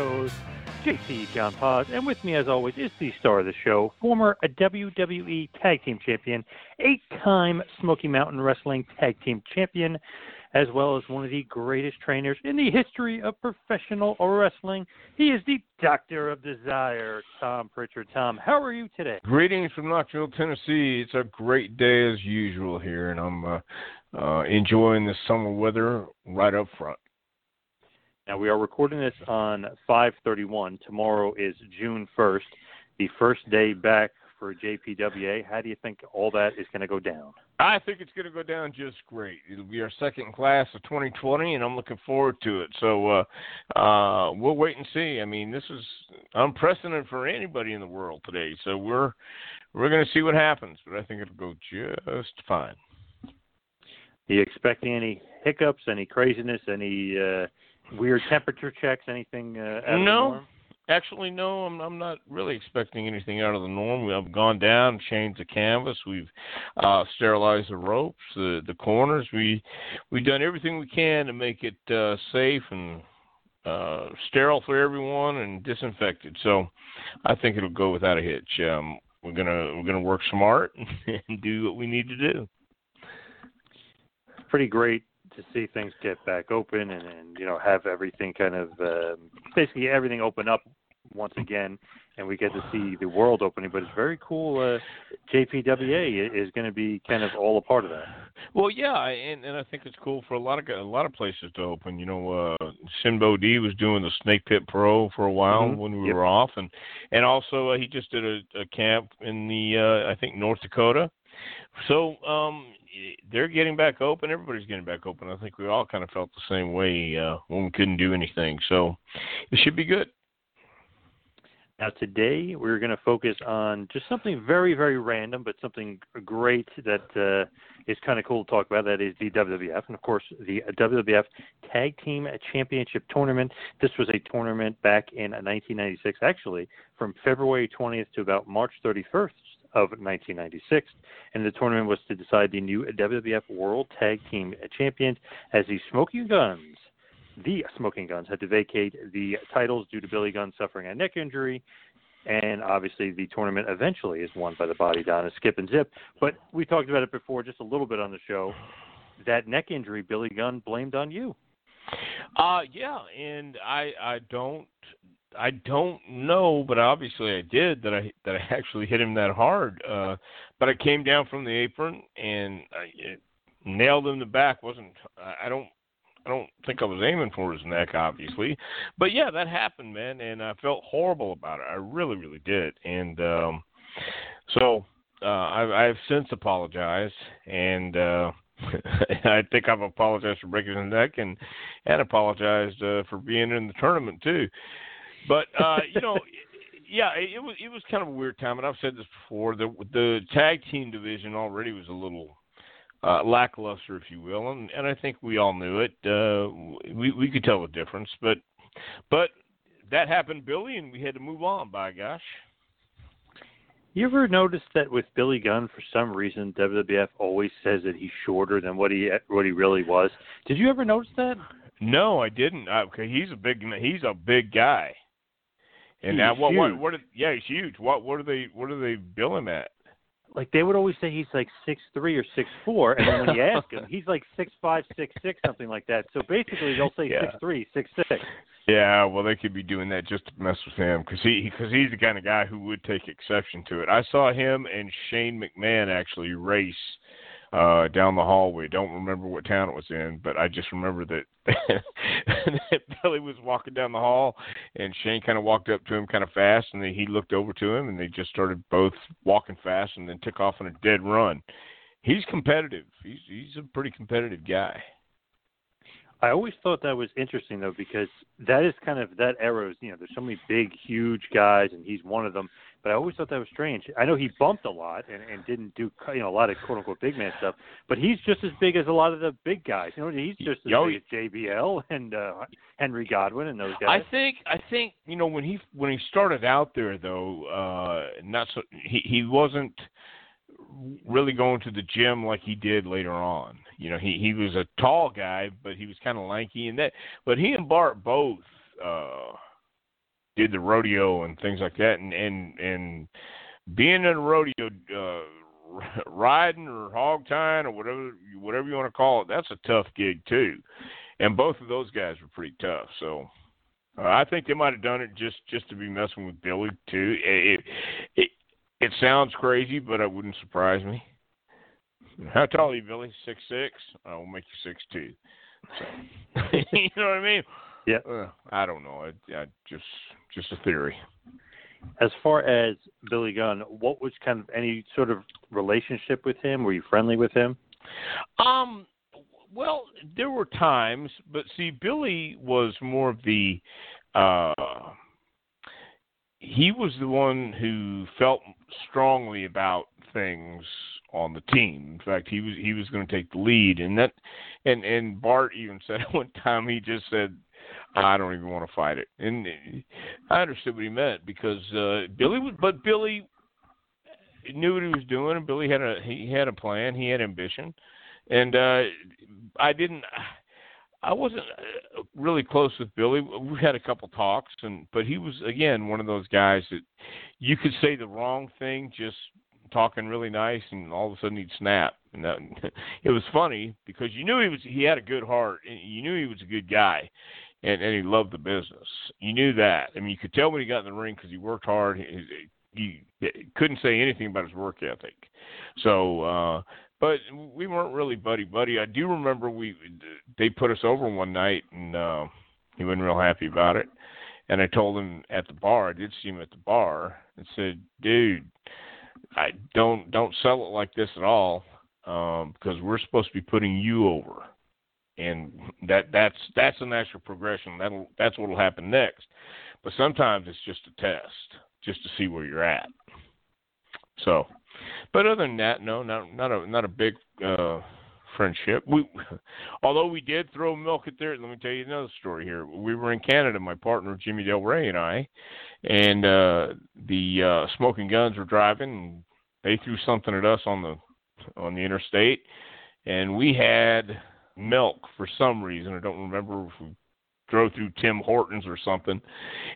Host, JC John Paz, and with me, as always, is the star of the show, former WWE Tag Team Champion, eight-time Smoky Mountain Wrestling Tag Team Champion, as well as one of the greatest trainers in the history of professional wrestling. He is the Doctor of Desire, Tom Prichard. Tom, how are you today? Greetings from Knoxville, Tennessee. It's a great day as usual here, and I'm uh, uh, enjoying the summer weather right up front. Now we are recording this on 5:31. Tomorrow is June 1st, the first day back for JPWA. How do you think all that is going to go down? I think it's going to go down just great. It'll be our second class of 2020, and I'm looking forward to it. So uh, uh, we'll wait and see. I mean, this is unprecedented for anybody in the world today. So we're we're going to see what happens, but I think it'll go just fine. Are you expecting any hiccups, any craziness, any uh, weird temperature checks, anything uh, out of the No. Actually, no, I'm I'm not really expecting anything out of the norm. We have gone down, changed the canvas, we've uh, sterilized the ropes, the the corners. We we've done everything we can to make it uh, safe and uh, sterile for everyone and disinfected. So I think it'll go without a hitch. Um, we're gonna we're gonna work smart and do what we need to do. Pretty great to see things get back open and, and you know have everything kind of um, basically everything open up once again, and we get to see the world opening. But it's very cool. Uh, JPWA is going to be kind of all a part of that. Well, yeah, I- and and I think it's cool for a lot of a lot of places to open. You know, uh Sinbo D was doing the Snake Pit Pro for a while Mhm. when we Yep. were off, and and also uh, he just did a, a camp in the uh I think North Dakota. So um they're getting back open. Everybody's getting back open. I think we all kind of felt the same way uh when we couldn't do anything. So it should be good. Now, today we're going to focus on just something very, very random, but something great that uh, is kind of cool to talk about. That is the WWF, and of course, the WWF Tag Team Championship Tournament. This was a tournament back in 1996, actually, from February 20th to about March 31st of 1996, and the tournament was to decide the new WWF World Tag Team Champions as the Smoking Guns the Smoking Guns had to vacate the titles due to Billy Gunn suffering a neck injury. And obviously, the tournament eventually is won by the Bodydonna Skip and Zip. But we talked about it before, just a little bit on the show. That neck injury, Billy Gunn blamed on you. Uh yeah, and I I don't I don't know, but obviously I did that I that I actually hit him that hard. Uh but I came down from the apron and I nailed him in the back. wasn't I don't I don't think I was aiming for his neck, obviously, but yeah, that happened, man, and I felt horrible about it. I really, really did, and um, so uh, I, I've since apologized, and uh, I think I've apologized for breaking his neck, and and apologized uh, for being in the tournament too. But uh, you know, yeah, it, it was it was kind of a weird time, and I've said this before. The the tag team division already was a little uh, lackluster, if you will, and and I think we all knew it. Uh, we we could tell the difference, but but that happened, Billy, and we had to move on. By gosh. You ever notice that with Billy Gunn, for some reason, WWF always says that he's shorter than what he what he really was? Did you ever notice that? No, I didn't. Uh, okay, he's a big he's a big guy. And now what what what? Are, yeah, he's huge. What what do they what do they bill him at? Like they would always say he's like six three or six four, and then when you ask him, he's like six five, six six, something like that. So basically, they'll say Yeah. six three, six six. Yeah, well, they could be doing that just to mess with him because he because he's the kind of guy who would take exception to it. I saw him and Shane McMahon actually race uh down the hallway. Don't remember what town it was in, but I just remember that, that Billy was walking down the hall and Shane kind of walked up to him kind of fast and then he looked over to him and they just started both walking fast and then took off on a dead run. He's competitive. He's he's a pretty competitive guy. I always thought that was interesting though because that is kind of that. Is, you know, there's so many big, huge guys, and he's one of them. But I always thought that was strange. I know he bumped a lot and, and didn't do you know a lot of quote unquote big man stuff, but he's just as big as a lot of the big guys. You know, he's just as Oh, big as JBL and uh, Henry Godwinn and those guys. I think I think you know when he when he started out there though, uh not so he he wasn't really going to the gym like he did later on. You know, he he was a tall guy, but he was kind of lanky and that but he and Bart both uh did the rodeo and things like that and and and being in a rodeo uh riding or hog tying or whatever whatever you want to call it, that's a tough gig too. And both of those guys were pretty tough, so uh, I think they might have done it just just to be messing with Billy too. It, it it sounds crazy, but it wouldn't surprise me. How tall are you, Billy? Six six. I will make you six two. So, you know what I mean? Yeah. Uh, I don't know. I, I just just a theory. As far as Billy Gunn, what was kind of any sort of relationship with him? Were you friendly with him? Um, well, there were times, but see, Billy was more of the. uh He was the one who felt strongly about things on the team. In fact, he was he was going to take the lead, and that, and and Bart even said at one time he just said, "I don't even want to fight it," and I understood what he meant because uh Billy was, but Billy knew what he was doing, and Billy had a he had a plan, he had ambition, and uh I didn't. I wasn't uh, really close with Billy. We had a couple talks, and but he was again one of those guys that you could say the wrong thing, just talking really nice, and all of a sudden he'd snap. And that, it was funny because you knew he was he had a good heart, and you knew he was a good guy, and and he loved the business. You knew that. I mean, you could tell when he got in the ring because he worked hard. He, he, he couldn't say anything about his work ethic. So. uh but we weren't really buddy buddy. I do remember we they put us over one night and uh he wasn't real happy about it. And I told him at the bar, I did see him at the bar and said, "Dude, I don't don't sell it like this at all um because we're supposed to be putting you over." And that that's that's a natural progression. That'll that's what'll happen next. But sometimes it's just a test, just to see where you're at. So, but other than that, no, not not a not a big uh friendship. We although we did throw milk at there, let me tell you another story here. We were in Canada, my partner Jimmy Del Rey and I, and uh the uh smoking guns were driving and they threw something at us on the on the interstate and we had milk for some reason. I don't remember if we drove through Tim Hortons or something.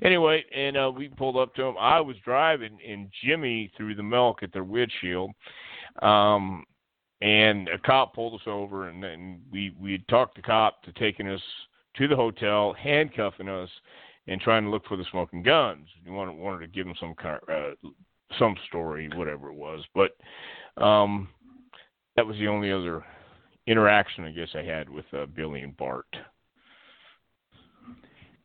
Anyway, and uh, we pulled up to him. I was driving, and Jimmy threw the milk at their windshield. Um, and a cop pulled us over, and then we we had talked the cop to taking us to the hotel, handcuffing us, and trying to look for the smoking guns. We wanted wanted to give him some kind uh, some story, whatever it was, but um, that was the only other interaction I guess I had with uh, Billy and Bart.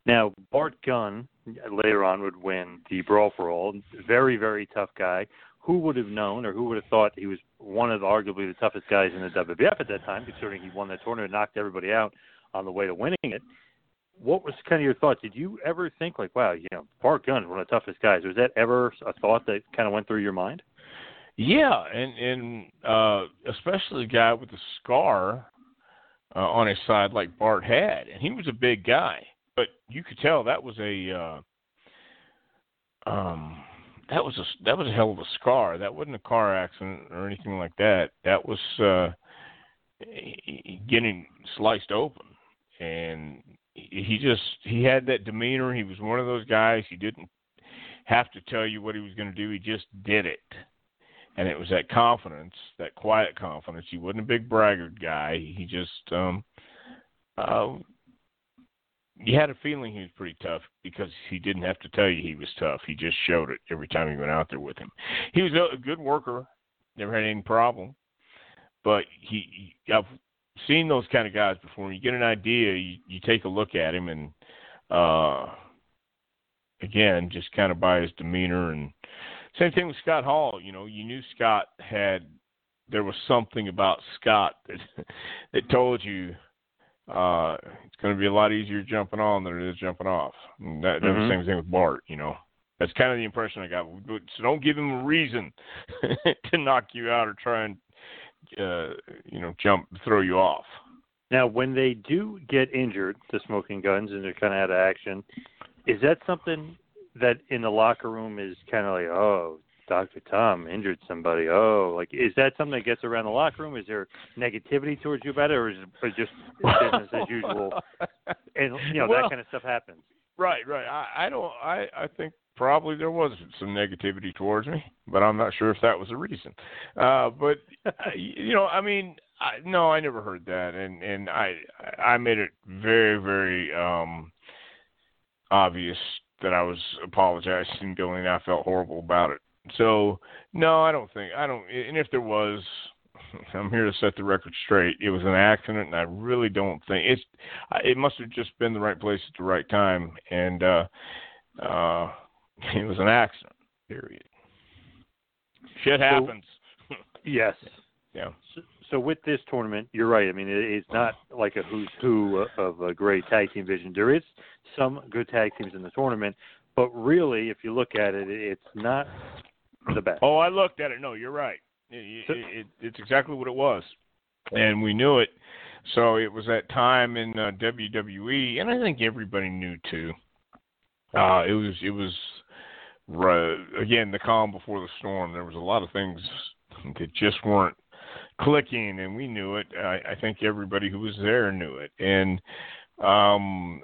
Now, Bart Gunn later on would win the Brawl for All. Very, very tough guy. Who would have known or who would have thought he was one of arguably the toughest guys in the WWF at that time, considering he won that tournament and knocked everybody out on the way to winning it? What was kind of your thought? Did you ever think like, wow, you know, Bart Gunn's one of the toughest guys? Was that ever a thought that kind of went through your mind? Yeah, and and uh especially the guy with the scar uh, on his side like Bart had, and he was a big guy, but you could tell that was a uh um that was a that was a hell of a scar. That wasn't a car accident or anything like that. That was uh getting sliced open, and he just he had that demeanor. He was one of those guys. He didn't have to tell you what he was going to do. He just did it, and it was that confidence, that quiet confidence. He wasn't a big braggart guy. He just um, uh, you had a feeling he was pretty tough because he didn't have to tell you he was tough. He just showed it every time he went out there with him. He was a good worker, never had any problem. But he, he I've seen those kind of guys before. When you get an idea, you, you take a look at him, and uh, again, just kind of by his demeanor and same thing with Scott Hall. You know, you knew Scott had there was something about Scott that that told you uh, it's going to be a lot easier jumping on than it is jumping off. And that, mm-hmm. the same thing with Bart. You know, that's kind of the impression I got. So don't give him a reason to knock you out or try and uh, you know jump throw you off. Now, when they do get injured, the smoking guns, and they're kind of out of action, is that something that in the locker room is kind of like, oh, Dr. Tom injured somebody. Oh, like is that something that gets around the locker room? Is there negativity towards you about it, or is it just business as usual? And you know well, that kind of stuff happens. Right, right. I, I don't. I I think probably there was some negativity towards me, but I'm not sure if that was the reason. Uh, but you know, I mean, I, no, I never heard that, and and I I made it very very um obvious that I was apologizing, going. I felt horrible about it. So no, I don't think I don't. And if there was, I'm here to set the record straight. It was an accident, and I really don't think it's. It must have just been the right place at the right time, and uh, uh, it was an accident. Period. Shit happens. So, yes. yeah. So, so, with this tournament, you're right. I mean, it's not like a who's who of a great tag team vision. There is some good tag teams in the tournament, but really, if you look at it, it's not the best. Oh, I looked at it. No, you're right. It, it, it's exactly what it was, and we knew it. So it was that time in uh, WWE, and I think everybody knew too. Uh, it was it was uh, again the calm before the storm. There was a lot of things that just weren't clicking, and we knew it. I, I think everybody who was there knew it, and um,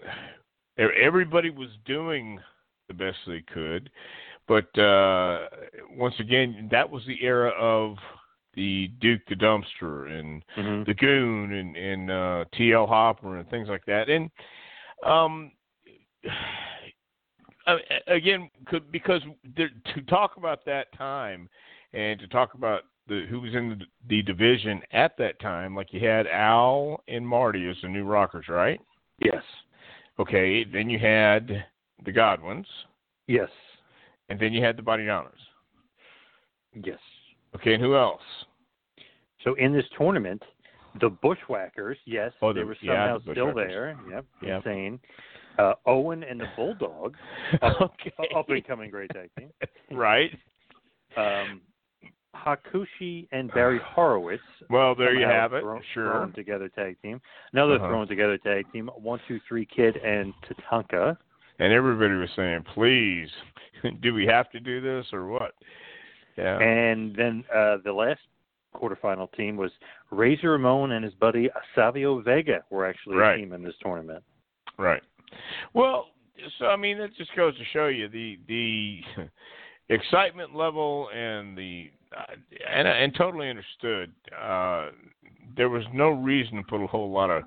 everybody was doing the best they could. But uh, once again, that was the era of the Duke the Dumpster and mm-hmm. the Goon and, and uh, T.L. Hopper and things like that. And um, again, could, because there, to talk about that time and to talk about the who was in the, the division at that time, like you had Al and Marty as the new Rockers, right? Yes. Okay. Then you had the Godwinns. Yes. And then you had the Bodydonnas. Yes. Okay, and who else? So in this tournament, the Bushwhackers, yes, oh, the, they were somehow yeah, still there. Yep, yep. insane. Uh, Owen and the Bulldog, okay. up and coming great tag team. right. Um, Hakushi and Barry Horowitz. Well, there you have it. Thrown, sure. Thrown together tag team. Another uh-huh. thrown together tag team. One, two, three, Kid and Tatanka. And everybody was saying, "Please, do we have to do this or what?" Yeah. And then uh, the last quarterfinal team was Razor Ramon and his buddy Savio Vega were actually right. a team in this tournament. Right. Well, so I mean, that just goes to show you the the excitement level and the uh, and and totally understood. Uh, there was no reason to put a whole lot of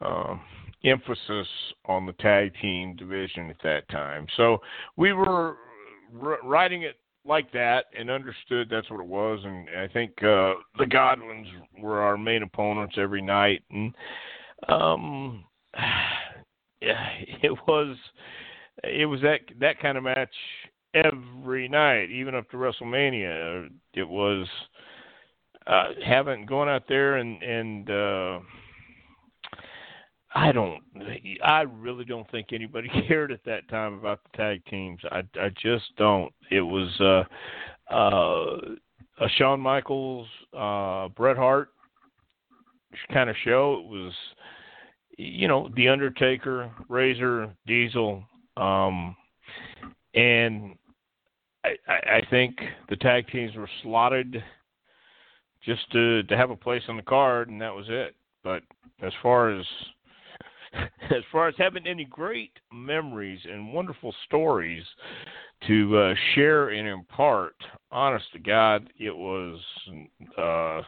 uh, emphasis on the tag team division at that time. So we were r- writing it like that and understood that's what it was. And I think uh, the Godwinns were our main opponents every night. And um, yeah, it was it was that that kind of match every night, even up to WrestleMania. It was uh, having going out there and and uh, I don't. I really don't think anybody cared at that time about the tag teams. I, I just don't. It was uh, uh, a Shawn Michaels, uh, Bret Hart kind of show. It was, you know, The Undertaker, Razor, Diesel, um, and I, I think the tag teams were slotted just to to have a place on the card, and that was it. But as far as as far as having any great memories and wonderful stories to uh, share and impart, honest to God, it was uh,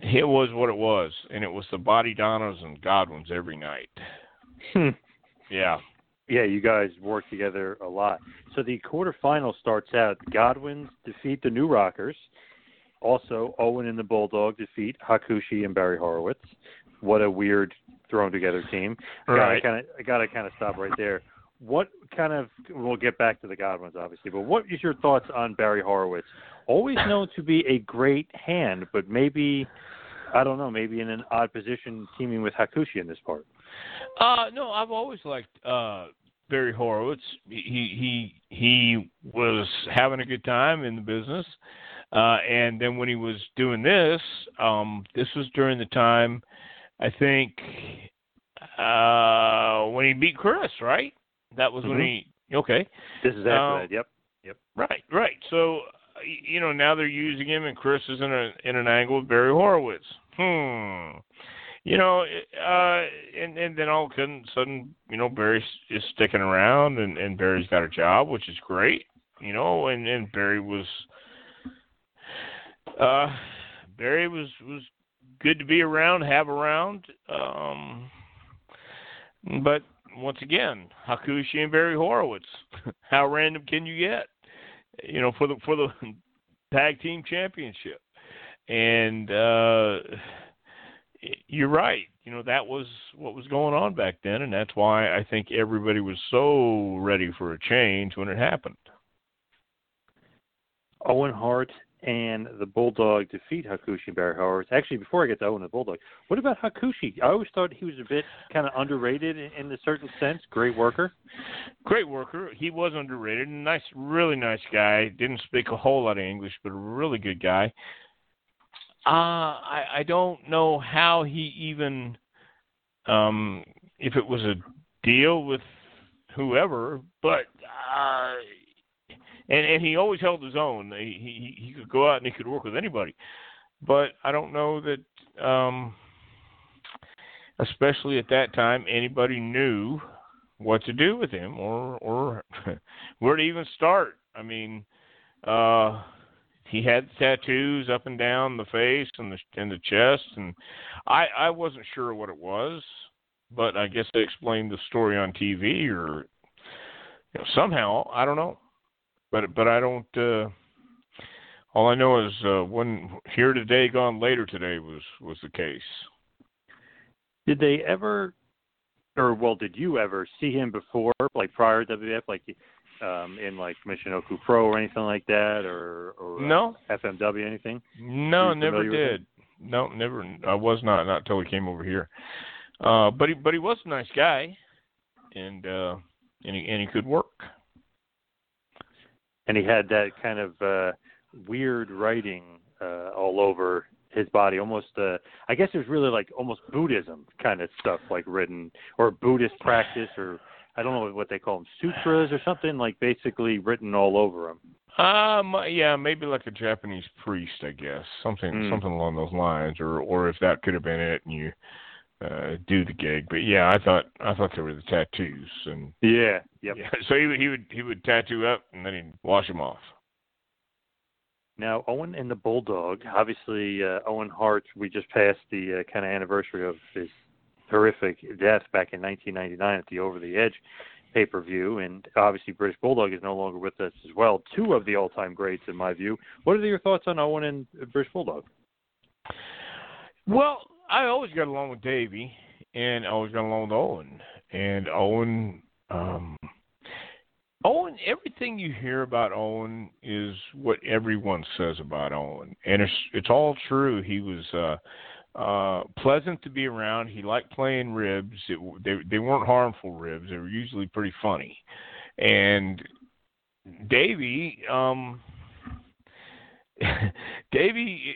it was what it was, and it was the Bodydonnas and Godwinns every night. Hmm. yeah, Yeah, you guys work together a lot. So the quarterfinal starts out Godwinns defeat the New Rockers. Also, Owen and the Bulldog defeat Hakushi and Barry Horowitz. What a weird thrown together team. right. Gotta kind of, I gotta kind of stop right there. What kind of? We'll get back to the Godwinns, obviously, but what is your thoughts on Barry Horowitz? Always known to be a great hand, but maybe, I don't know, maybe in an odd position teaming with Hakushi in this part. Uh, no, I've always liked uh, Barry Horowitz. He he he was having a good time in the business, uh, and then when he was doing this, um, this was during the time, I think, uh, when he beat Chris, right? That was when Mhm. he okay. This is after Um, that. Yep. Yep. Right, right. So, you know, now they're using him, and Chris is in a in an angle with Barry Horowitz. Hmm. You know, uh, and and then all of a sudden, you know, Barry is sticking around, and and Barry's got a job, which is great. You know, and and Barry was, uh, Barry was was good to be around, have around. Um, but once again, Hakushi and Barry Horowitz. How random can you get? You know, for the for the tag team championship. And uh you're right. You know, that was what was going on back then and that's why I think everybody was so ready for a change when it happened. Owen Hart and the Bulldog defeat Hakushi and Barry Horowitz. Actually, before I get to Owen and the Bulldog, what about Hakushi? I always thought he was a bit kind of underrated in, in a certain sense. Great worker. Great worker. He was underrated. Nice, really nice guy. Didn't speak a whole lot of English, but a really good guy. Uh, I I don't know how he even, um, if it was a deal with whoever, but uh, and and he always held his own. He he he could go out and he could work with anybody, but I don't know that, um, especially at that time, anybody knew what to do with him or or where to even start. I mean, uh he had tattoos up and down the face and the and the chest and I I wasn't sure what it was, but I guess they explained the story on TV or you know, somehow, I don't know. But but I don't uh all I know is uh when here today gone later today was was the case. Did they ever, or well, did you ever see him before, like prior to wf like um, in like Michinoku Pro or anything like that, or or uh, No. FMW anything? No, never did. No, never. I was not not until he came over here. Uh, but he but he was a nice guy, and uh, and he and he could work. And he had that kind of uh, weird writing uh, all over his body, almost. Uh, I guess it was really like almost Buddhism kind of stuff, like written or Buddhist practice, or I don't know what they call them, sutras or something, like basically written all over him. Um, yeah, maybe like a Japanese priest, I guess, something Hmm. something along those lines, or or if that could have been it, and you uh, do the gig. But yeah, I thought I thought they were the tattoos, and Yeah. Yep. yeah, so he would he would he would tattoo up, and then he'd wash them off. Now, Owen and the Bulldog, obviously, uh, Owen Hart, we just passed the uh, kind of anniversary of his horrific death back in 1999 at the Over the Edge pay per view. And obviously, British Bulldog is no longer with us as well. Two of the all time greats, in my view. What are your thoughts on Owen and British Bulldog? Well, I always got along with Davey, and I always got along with Owen. And Owen, um, Owen, everything you hear about Owen is what everyone says about Owen, and it's it's all true. He was uh, uh, pleasant to be around. He liked playing ribs. It, they they weren't harmful ribs. They were usually pretty funny. And Davey, um, Davey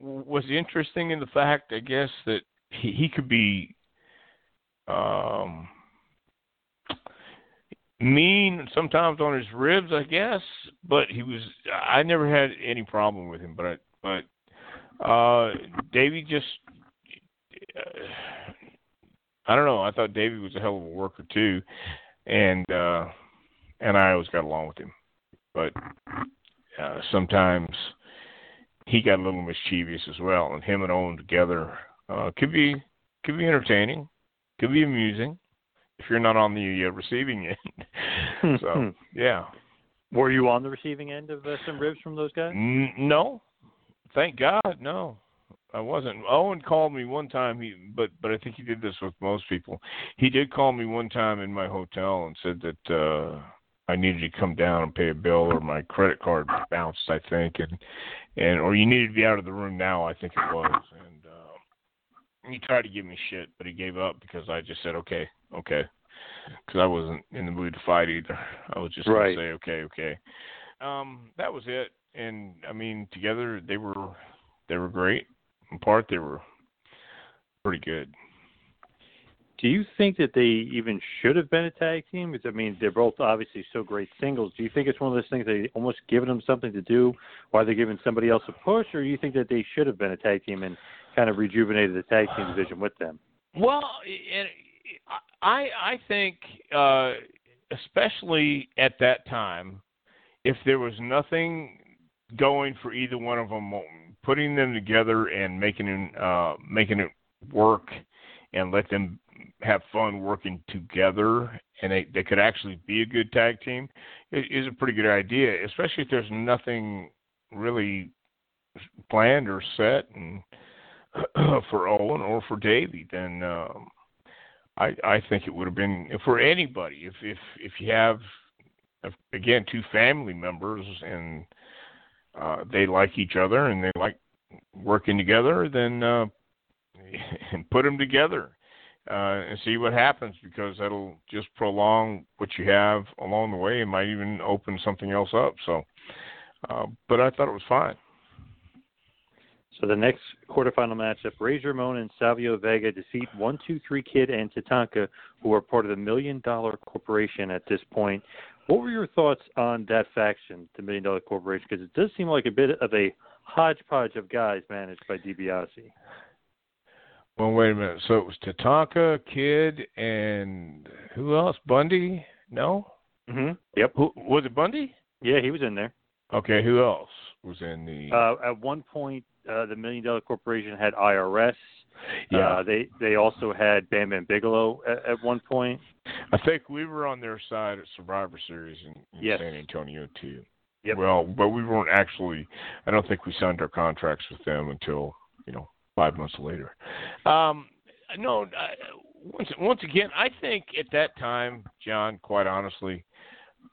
was interesting in the fact, I guess, that he, he could be um, mean sometimes on his ribs, I guess. But he was. I never had any problem with him. But I, but uh, Davey just. Uh, I don't know. I thought Davey was a hell of a worker too, and uh, and I always got along with him. But uh, sometimes he got a little mischievous as well, and him and Owen together uh, could be could be entertaining, could be amusing if you're not on the uh, receiving end. so yeah. Were you on the receiving end of uh, some ribs from those guys? N- no, thank God, no. I wasn't. Owen called me one time. He, but but I think he did this with most people. He did call me one time in my hotel and said that uh I needed to come down and pay a bill or my credit card bounced. I think and and or you needed to be out of the room now. I think it was. And uh, he tried to give me shit, but he gave up because I just said okay, okay, because I wasn't in the mood to fight either. I was just right. gonna say okay, okay. Um, that was it. And I mean, together they were they were great in part they were pretty good. Do you think that they even should have been a tag team? Because I mean, they're both obviously so great singles. Do you think it's one of those things that almost giving them something to do while they're giving somebody else a push, or do you think that they should have been a tag team and kind of rejuvenated the tag team division with them? Well, and I I think uh, especially at that time, if there was nothing going for either one of them putting them together and making it uh, making it work and let them have fun working together and they, they could actually be a good tag team is a pretty good idea, especially if there's nothing really planned or set and for Owen or for Davey, then um, I I think it would have been for anybody if if if you have again two family members and uh, they like each other and they like working together, then uh, put them together uh, and see what happens because that'll just prolong what you have along the way and might even open something else up. So, uh, but I thought it was fine. So the next quarterfinal matchup, Razor Ramon and Savio Vega defeat One Two Three Kid and Tatanka, who are part of the Million Dollar Corporation at this point. What were your thoughts on that faction, the Million Dollar Corporation? Because it does seem like a bit of a hodgepodge of guys managed by DiBiase. Well, wait a minute. So it was Tatanka, Kid, and who else? Bundy? No. Mm-hmm. Yep. Who was it? Bundy? Yeah, he was in there. Okay. Who else was in the? Uh, at one point, uh, the Million Dollar Corporation had IRS. Yeah. Uh, they they also had Bam Bam Bigelow at, at one point. I think we were on their side at Survivor Series in, in yes. San Antonio too. Yep. Well, but we weren't actually. I don't think we signed our contracts with them until you know five months later. Um, no, I, once once again, I think at that time, John, quite honestly,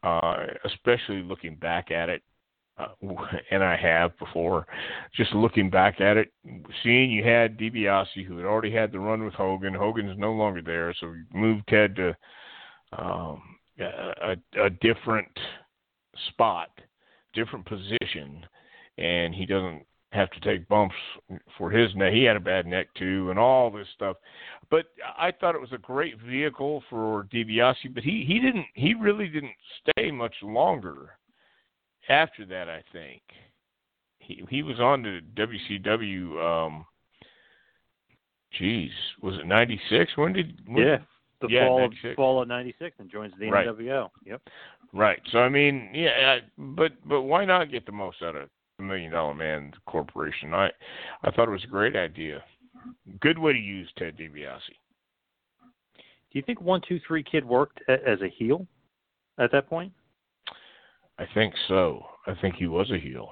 uh, especially looking back at it, uh, and I have before, just looking back at it, seeing you had DiBiase who had already had the run with Hogan. Hogan's no longer there, so we moved Ted to um, a, a different spot, different position, and he doesn't have to take bumps for his neck. He had a bad neck too, and all this stuff. But I thought it was a great vehicle for DiBiase, but he he didn't he really didn't stay much longer after that, I think he he was on the WCW. Um, geez, was it '96? When did? When, yeah, the yeah, fall 96. of fall of '96, and joins the Right. NWO. Yep. Right. So I mean, yeah, I- but but why not get the most out of the Million Dollar Man Corporation? I I thought it was a great idea. Good way to use Ted DiBiase. Do you think One Two Three Kid worked a, as a heel at that point? I think so. I think he was a heel.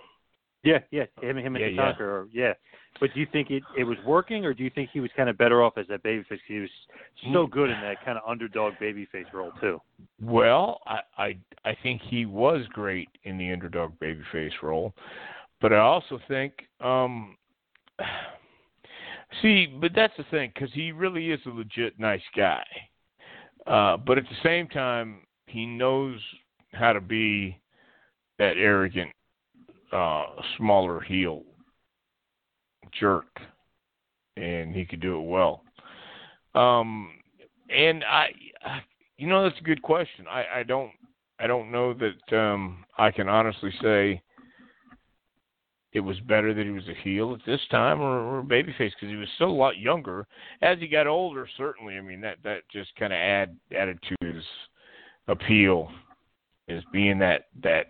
Yeah, yeah, him, him and Yeah, Tatanka, yeah. Or, yeah. But do you think it it was working, or do you think he was kind of better off as that babyface? He was so good in that kind of underdog babyface role too. Well, I, I I think he was great in the underdog babyface role, but I also think, um, see, but that's the thing because he really is a legit nice guy, uh, but at the same time, he knows how to be that arrogant, uh, smaller heel jerk, and he could do it well. Um, and I, you know, that's a good question. I, I don't I don't know that um, I can honestly say it was better that he was a heel at this time or, or a babyface because he was still a lot younger. As he got older, certainly, I mean that that just kind of add added to his appeal as being that that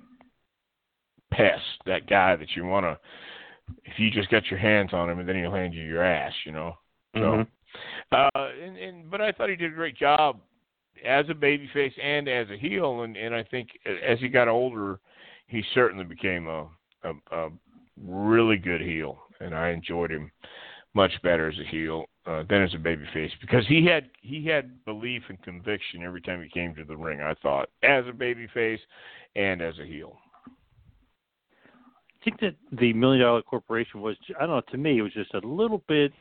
pest, that guy that you want to. If you just got your hands on him, and then he'll hand you your ass, you know. So, Mm-hmm. uh, and, and but I thought he did a great job as a babyface and as a heel, and and I think as he got older, he certainly became a a, a really good heel, and I enjoyed him much better as a heel uh, than as a babyface because he had he had belief and conviction every time he came to the ring. I thought as a babyface and as a heel. Think that the Million Dollar Corporation was, I don't know, to me, it was just a little bit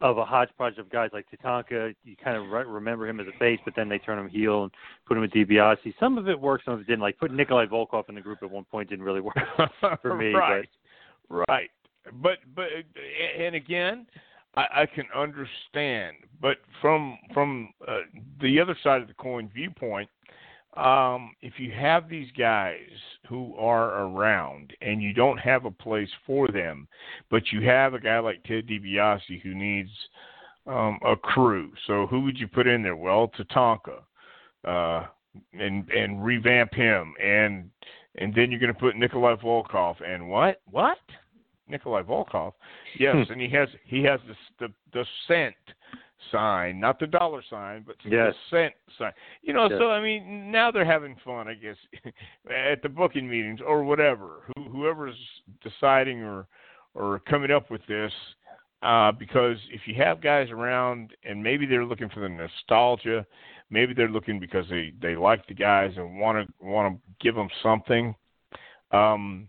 of a hodgepodge of guys like Tatanka. You kind of re- remember him as a face, but then they turn him heel and put him with DiBiase. Some of it worked, some of it didn't. Like putting Nikolai Volkov in the group at one point didn't really work for me. right, right. But but and again, I, I can understand. But from from uh, the other side of the coin viewpoint, um, if you have these guys who are around and you don't have a place for them, but you have a guy like Ted DiBiase who needs um, a crew, so who would you put in there? Well, Tatanka, uh, and and revamp him, and and then you're going to put Nikolai Volkov, and what what Nikolai Volkov? Yes, Hmm. and he has he has the the, the cent sign, not the dollar sign, but Yes. the cent sign. You know, Yes. so I mean, now they're having fun, I guess, at the booking meetings or whatever. Who, whoever's deciding or or coming up with this, uh, because if you have guys around and maybe they're looking for the nostalgia, maybe they're looking because they they like the guys and want to want to give them something. Um,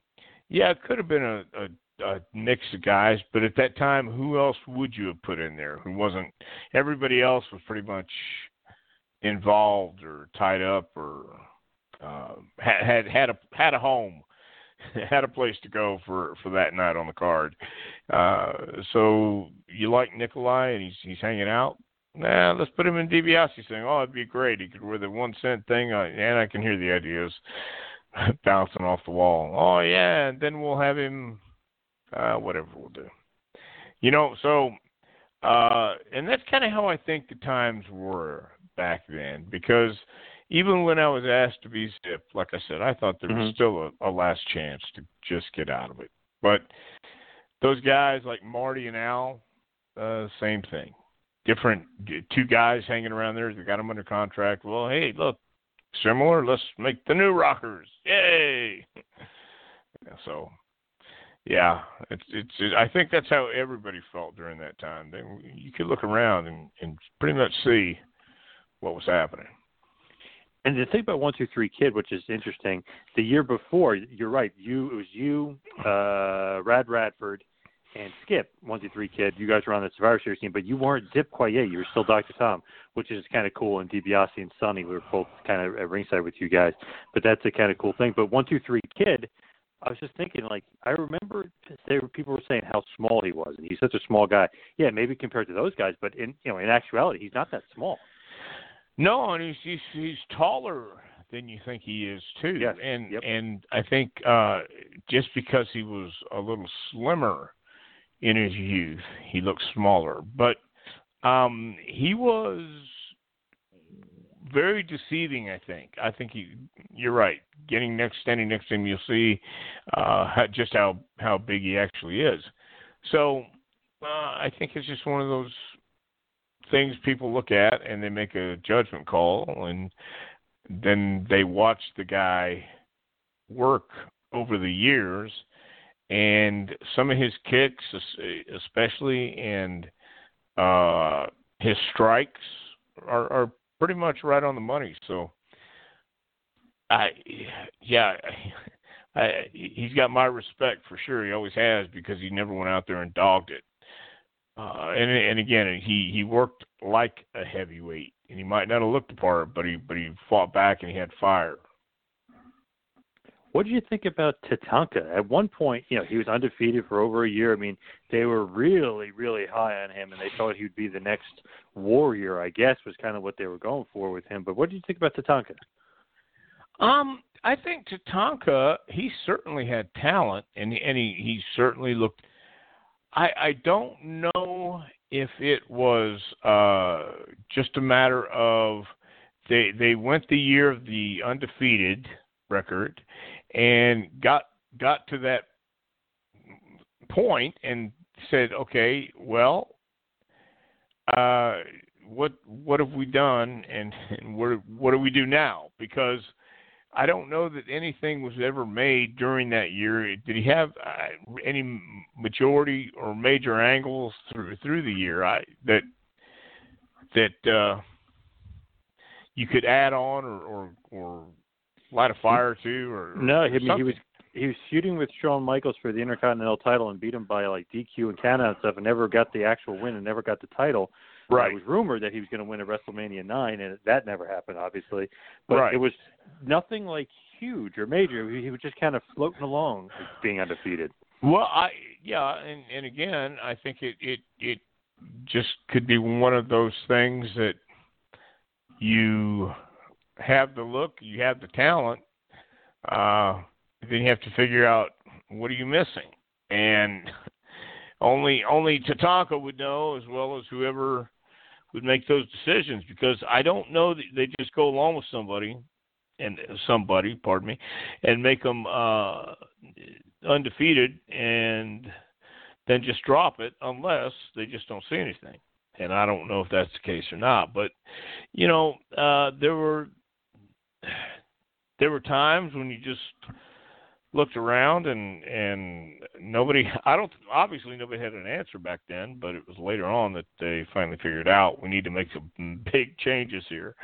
yeah, it could have been a, a a mix of guys, but at that time, who else would you have put in there? Who wasn't? Everybody else was pretty much involved or tied up or uh, had had had a had a home, had a place to go for for that night on the card. Uh, so you like Nikolai and he's he's hanging out. Nah, let's put him in DiBiase saying, "Oh, it'd be great. He could wear the one cent thing, and I can hear the ideas bouncing off the wall. Oh yeah, and then we'll have him uh, whatever we'll do. You know, so uh, and that's kind of how I think the times were back then. Because even when I was asked to be zipped, like I said, I thought there was Mhm. still a, a last chance to just get out of it. But those guys like Marty and Al, uh, same thing. Different two guys hanging around there. They got them under contract. Well, hey, look, similar. Let's make the new Rockers. Yay! So yeah, it's it's. It, I think that's how everybody felt during that time. They, you could look around and, and pretty much see what was happening. And the thing about one two three kid, which is interesting, the year before, you're right. You it was you, uh, Rad Radford, and Skip one two three kid. You guys were on the Survivor Series team, but you weren't Zip quite yet. You were still Doctor Tom, which is kind of cool. And DiBiase and Sunny we were both kind of at ringside with you guys. But that's a kind of cool thing. But one two three kid, I was just thinking, like I remember there were people were saying how small he was, and he's such a small guy. Yeah, maybe compared to those guys, but in you know in actuality, he's not that small. No, and he's he's, he's taller than you think he is too. Yes, And yep. and I think uh just because he was a little slimmer in his youth, he looked smaller. But um he was very deceiving, I think. I think he you're right. Getting next standing next to him you'll see uh how, just how how big he actually is. So uh, I think it's just one of those things people look at and they make a judgment call and then they watch the guy work over the years and some of his kicks especially and uh his strikes are are pretty much right on the money so. I yeah I, he's got my respect for sure. He always has because he never went out there and dogged it. Uh, and and again, he he worked like a heavyweight, and he might not have looked the part, but he but he fought back and he had fire. What did you think about Tatanka? At one point, you know, he was undefeated for over a year. I mean, they were really, really high on him, and they thought he would be the next warrior. I guess was kind of what they were going for with him. But what did you think about Tatanka? Um, I think Tatanka he certainly had talent and and he he certainly looked I I don't know if it was uh just a matter of they they went the year of the undefeated record and got got to that point and said, okay, well, uh, what what have we done, and, and what what do we do now? Because I don't know that anything was ever made during that year. Did he have uh, any majority or major angles through through the year? I that that uh, you could add on or or, or light a fire too, or no, I mean something. he was he was shooting with Shawn Michaels for the Intercontinental title and beat him by like DQ and count and stuff, and never got the actual win and never got the title. right. It was rumored that he was going to win at WrestleMania nine, and that never happened, obviously. But Right. it was nothing like huge or major. He was just kind of floating along, being undefeated. Well, I yeah, and and again, I think it it it just could be one of those things that you have the look, you have the talent, uh, then you have to figure out what are you missing, and only only Tatanka would know as well as whoever would make those decisions because I don't know that they just go along with somebody and somebody, pardon me, and make them uh, undefeated and then just drop it unless they just don't see anything. And I don't know if that's the case or not, but you know, uh, there were there were times when you just looked around and and nobody I don't obviously nobody had an answer back then, but it was later on that they finally figured out we need to make some big changes here.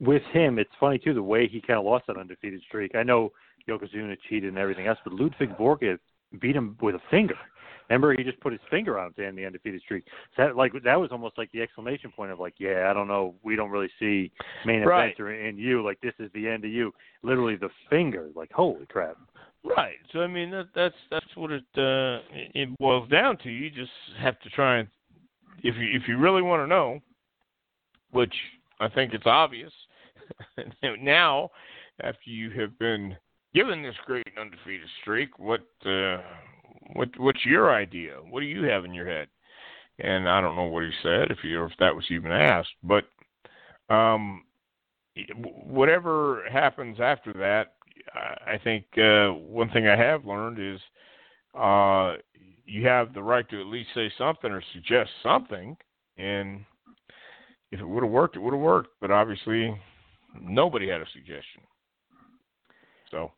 With him, it's funny too the way he kind of lost that undefeated streak. I know Yokozuna cheated and everything else, but Ludwig Borga beat him with a finger. Remember, he just put his finger on to end the undefeated streak. So that like that was almost like the exclamation point of like, yeah, I don't know, we don't really see main Right. event or in you. Like this is the end of you. Literally the finger. Like holy crap. Right. So I mean that that's that's what it uh it- it boils down to. You just have to try and if you if you really want to know, which I think it's obvious now after you have been given this great undefeated streak, what uh what what's your idea? What do you have in your head? And I don't know what he said if you if that was even asked, but um whatever happens after that, I I think uh, one thing I have learned is uh, you have the right to at least say something or suggest something, and if it would have worked, it would have worked. But obviously, nobody had a suggestion. So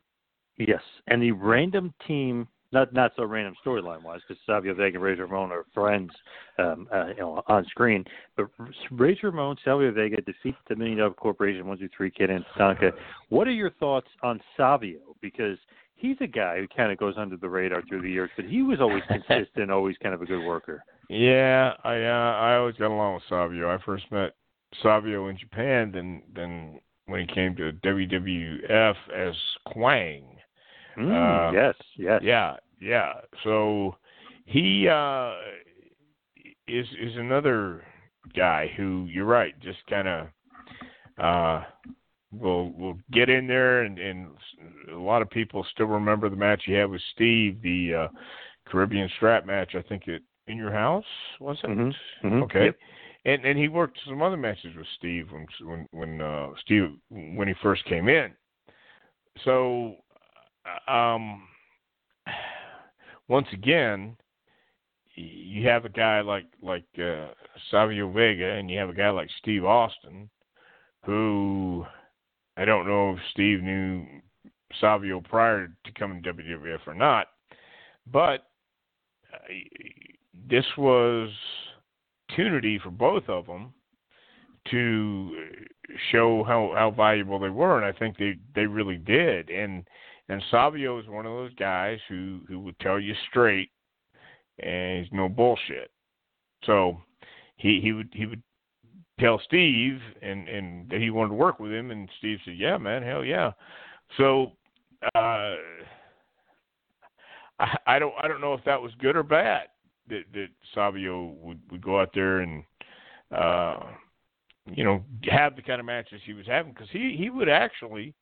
Yes, and the random team, not not so random storyline wise, because Savio Vega and Razor Ramon are friends, um, uh, you know, on screen. But Razor Ramon, Savio Vega defeat the Million Dollar Corporation, One Two Three Kid, and Tonka. What are your thoughts on Savio? Because he's a guy who kind of goes under the radar through the years, but he was always consistent, always kind of a good worker. yeah, I uh, I always got along with Savio. I first met Savio in Japan, then then when he came to WWF as Kwang. Mm, Uh, yes, yes. Yeah, yeah. So he uh is is another guy who you're right, just kind of uh will will get in there and and a lot of people still remember the match he had with Steve, the uh Caribbean strap match, I think it in your house, was it? Mhm, mhm, Okay. yep. And and he worked some other matches with Steve when when when uh Steve when he first came in. So um once again you have a guy like like uh Savio Vega and you have a guy like Steve Austin who I don't know if Steve knew Savio prior to coming to WWF or not, but uh, this was opportunity for both of them to show how how valuable they were, and I think they they really did. And and Savio is one of those guys who who would tell you straight, and he's no bullshit. So he he would he would tell Steve and and that he wanted to work with him, and Steve said, "Yeah, man, hell yeah." So uh, I, I don't I don't know if that was good or bad that that Savio would would go out there and uh you know, have the kind of matches he was having because he he would actually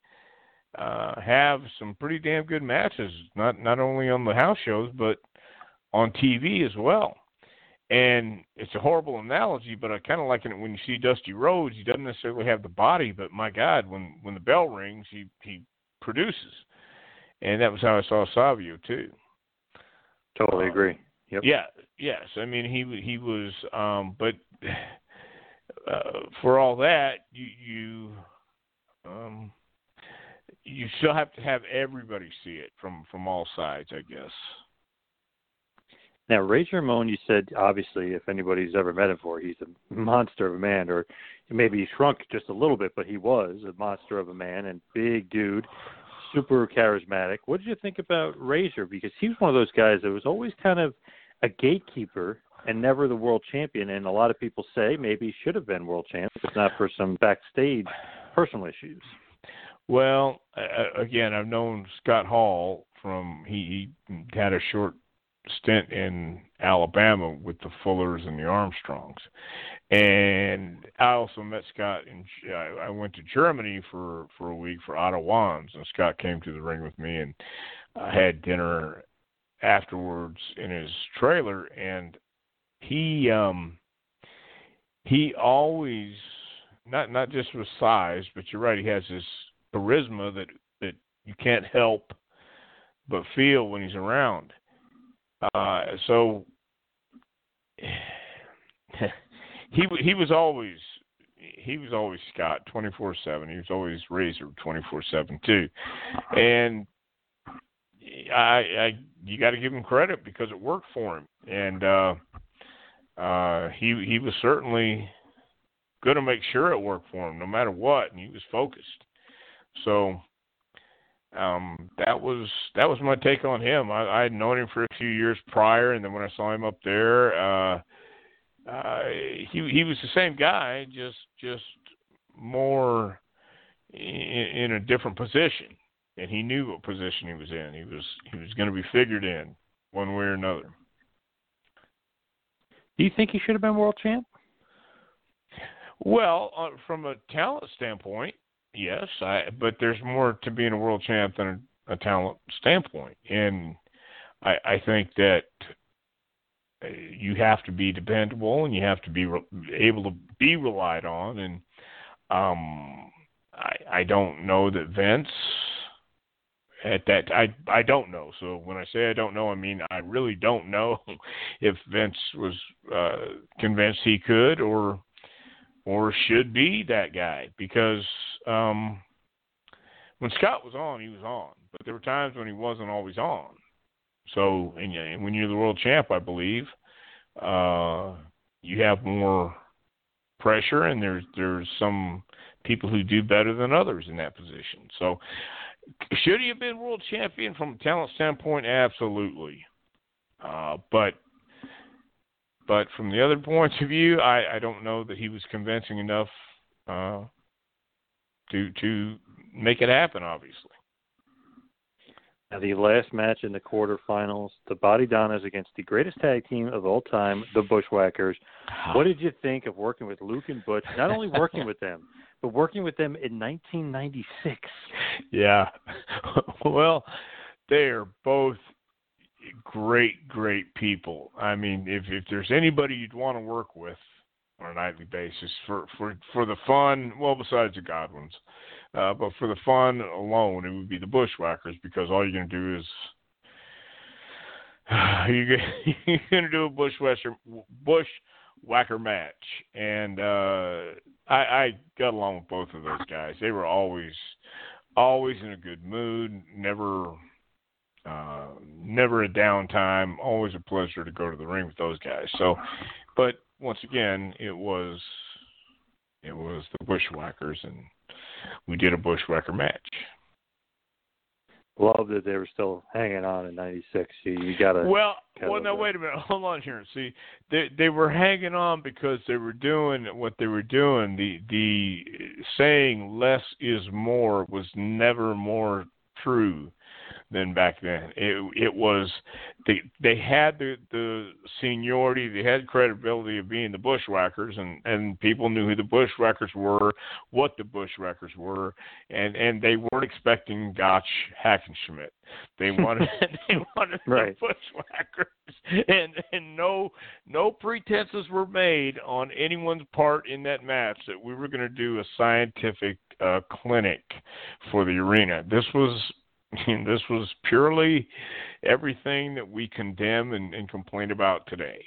uh, have some pretty damn good matches, not not only on the house shows but on TV as well. And it's a horrible analogy, but I kind of like it when you see Dusty Rhodes. He doesn't necessarily have the body, but my God, when when the bell rings, he he produces. And that was how I saw Savio too. Totally agree. Yep. Yeah. Yes. I mean, he he was, um, but uh, for all that, you you um, you still have to have everybody see it from from all sides, I guess. Now, Razor Ramon, you said obviously, if anybody's ever met him before, he's a monster of a man, or maybe he shrunk just a little bit, but he was a monster of a man and big dude, super charismatic. What did you think about Razor? Because he was one of those guys that was always kind of a gatekeeper and never the world champion. And a lot of people say maybe he should have been world champ if not for some backstage personal issues. Well, again, I've known Scott Hall from he, he had a short stint in Alabama with the Fullers and the Armstrongs, and I also met Scott in. I went to Germany for for a week for Otto Wanz, and Scott came to the ring with me, and I had dinner afterwards in his trailer, and he um he always not not just with size, but you're right, he has this charisma that that you can't help but feel when he's around. Uh, so he he was always he was always Scott twenty four seven. He was always Razor twenty four seven too, and I, I you got to give him credit because it worked for him, and uh, uh, he he was certainly going to make sure it worked for him no matter what, and he was focused. So um, that was that was my take on him. I, I had known him for a few years prior, and then when I saw him up there, uh, uh, he he was the same guy, just just more in, in a different position, and he knew what position he was in. He was he was going to be figured in one way or another. Do you think he should have been world champ? Well, uh, from a talent standpoint, yes. I but there's more to being a world champ than a, a talent standpoint, and I, I think that uh, you have to be dependable and you have to be re- able to be relied on. And um, I, I don't know that Vince at that I I don't know. So when I say I don't know, I mean I really don't know if Vince was uh, convinced he could or or should be that guy because um, when Scott was on, he was on, but there were times when he wasn't always on. So and when you're the world champ, I believe uh, you have more pressure, and there's there's some people who do better than others in that position. So should he have been world champion from a talent standpoint? Absolutely. Uh, but but from the other points of view, I, I don't know that he was convincing enough uh, to to make it happen. Obviously. Now, the last match in the quarterfinals, the Bodydonnas against the greatest tag team of all time, the Bushwhackers. What did you think of working with Luke and Butch? Not only working with them, but working with them in 1996. Yeah. well, they are both great, great people. I mean, if if there's anybody you'd want to work with on a nightly basis for for for the fun, well, besides the Godwinns, uh, but for the fun alone, it would be the Bushwhackers because all you're gonna do is you're, gonna do a bushwhacker bushwhacker match, and uh, I, I got along with both of those guys. They were always always in a good mood, never uh, never a downtime. Always a pleasure to go to the ring with those guys. So, but once again, it was it was the Bushwhackers, and we did a Bushwhacker match. Love that they were still hanging on in '96. You, you got to. Well, well, now wait a minute. Hold on here. See, they they were hanging on because they were doing what they were doing. The the saying "less is more" was never more true than back then. It it was they they had the the seniority, they had credibility of being the bushwhackers, and and people knew who the bushwhackers were, what the bushwhackers were, and and they weren't expecting Gotch Hackenschmidt. They wanted they wanted right. the bushwhackers, and and no no pretenses were made on anyone's part in that match that we were going to do a scientific uh, clinic for the arena. This was this was purely everything that we condemn and, and complain about today.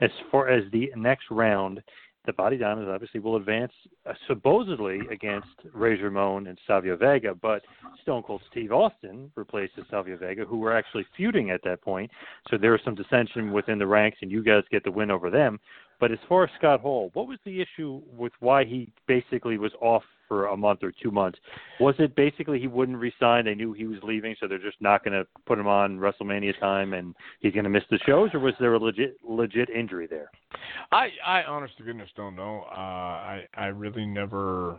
As far as the next round, the Bodydonnas obviously will advance uh, supposedly against Razor Ramon and Savio Vega, but Stone Cold Steve Austin replaces Savio Vega, who were actually feuding at that point. So there was some dissension within the ranks, and you guys get the win over them. But as far as Scott Hall, what was the issue with why he basically was off for a month or two months? Was it basically he wouldn't resign? They knew he was leaving, so they're just not going to put him on WrestleMania time, and he's going to miss the shows, or was there a legit legit injury there? I I honest to goodness don't know. Uh, I I really never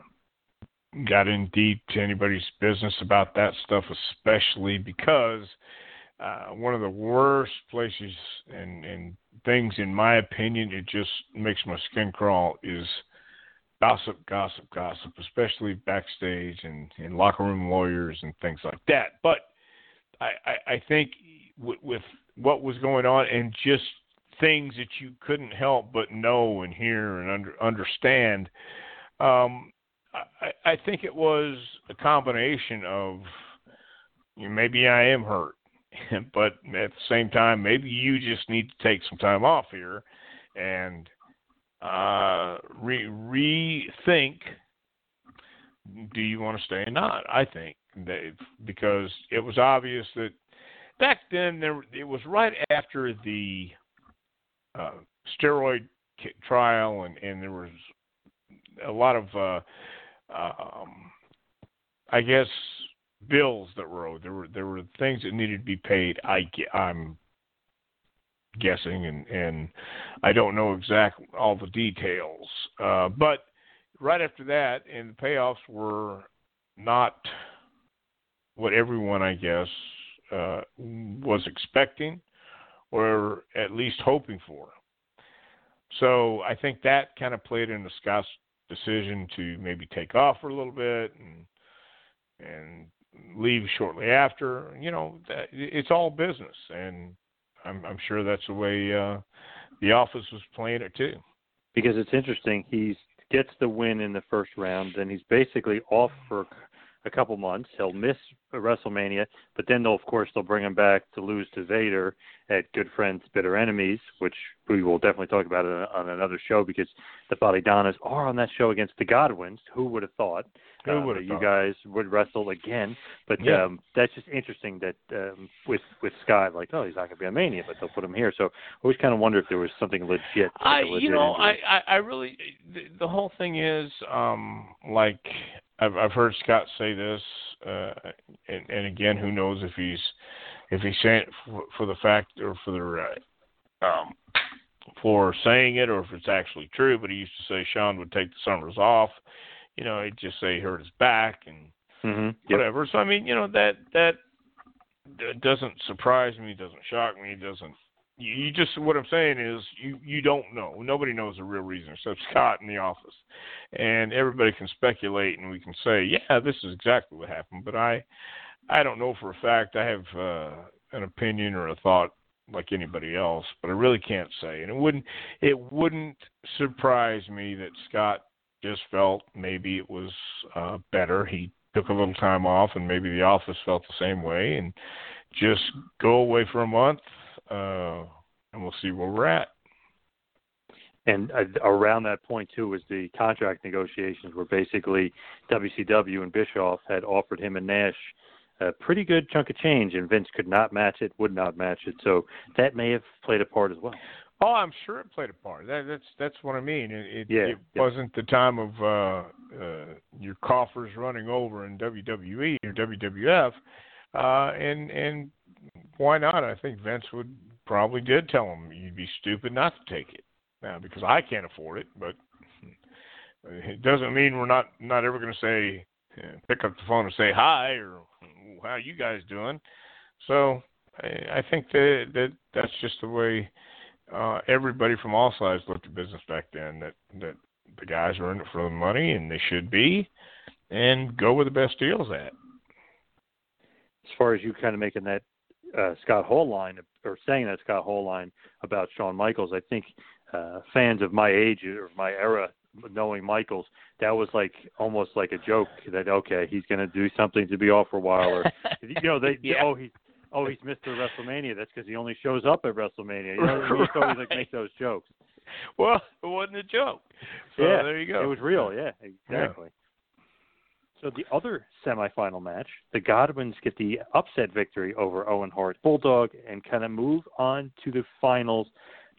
got in deep to anybody's business about that stuff, especially because uh, one of the worst places and and things, in my opinion, it just makes my skin crawl is gossip, gossip, gossip, especially backstage and in locker room lawyers and things like that. But I, I, I think with, with what was going on and just things that you couldn't help but know and hear and under, understand, um, I, I think it was a combination of you know, maybe I am hurt but at the same time, maybe you just need to take some time off here and uh, re- rethink do you want to stay or not? I think Dave, because it was obvious that back then there it was right after the uh, steroid trial and and there was a lot of uh, um, I guess bills that were owed. There were there were things that needed to be paid. I I'm guessing, and and I don't know exact all the details. Uh, but right after that, and the payoffs were not what everyone, I guess, uh, was expecting, or at least hoping for. So I think that kind of played into Scott's decision to maybe take off for a little bit and and leave shortly after. You know, it's all business, and I'm, I'm sure that's the way uh, the office was playing it too. Because it's interesting, he gets the win in the first round, then he's basically off for a couple months. He'll miss WrestleMania, but then they'll of course they'll bring him back to lose to Vader at Good Friends Better Enemies, which we will definitely talk about on another show because the Bodydonnas are on that show against the Godwinns. Who would have thought? You guys would wrestle again? But Yeah. um, that's just interesting that um, with with Scott, like, oh, he's not going to be on Mania, but they'll put him here. So I always kind of wonder if there was something legit. like I, legit you know, I. I, I really, the, the whole thing is, um, like, I've, I've heard Scott say this, uh, and, and again, who knows if he's, if he's saying it for, for the fact or for the, uh, um, for saying it or if it's actually true. But he used to say Shawn would take the summers off. You know, he'd just say he hurt his back and Mhm. Yep. whatever. So I mean, you know that that doesn't surprise me, doesn't shock me, doesn't. You, you just what I'm saying is you you don't know. Nobody knows the real reason except Scott in the office, and everybody can speculate and we can say, yeah, this is exactly what happened. But I I don't know for a fact. I have uh, an opinion or a thought like anybody else, but I really can't say. And it wouldn't it wouldn't surprise me that Scott just felt maybe it was uh, better. He took a little time off, and maybe the office felt the same way, and just go away for a month, uh, and we'll see where we're at. And uh, around that point too was the contract negotiations, where basically WCW and Bischoff had offered him and Nash a pretty good chunk of change, and Vince could not match it, would not match it. So that may have played a part as well. Oh, I'm sure it played a part. That, that's that's what I mean. It, it, Yeah, it yeah. wasn't the time of uh, uh, your coffers running over in WWE or WWF, uh, and and why not? I think Vince would probably did tell him you'd be stupid not to take it now because I can't afford it. But it doesn't mean we're not not ever going to say pick up the phone and say hi or how you guys doing. So I, I think that that that's just the way uh, everybody from all sides looked at business back then. That that the guys are in it for the money and they should be, and go where the best deals at. As far as you kind of making that uh, Scott Hall line or saying that Scott Hall line about Shawn Michaels, I think uh, fans of my age or my era knowing Michaels, that was like almost like a joke that okay, he's going to do something to be off for a while, or you know, they yeah. oh he's oh he's Mr. WrestleMania. That's because he only shows up at WrestleMania. You know, used to always like make those jokes. Well, it wasn't a joke. So yeah, there you go. It was real. Yeah, exactly. So the other semifinal match, the Godwinns get the upset victory over Owen Hart Bulldog and kind of move on to the finals.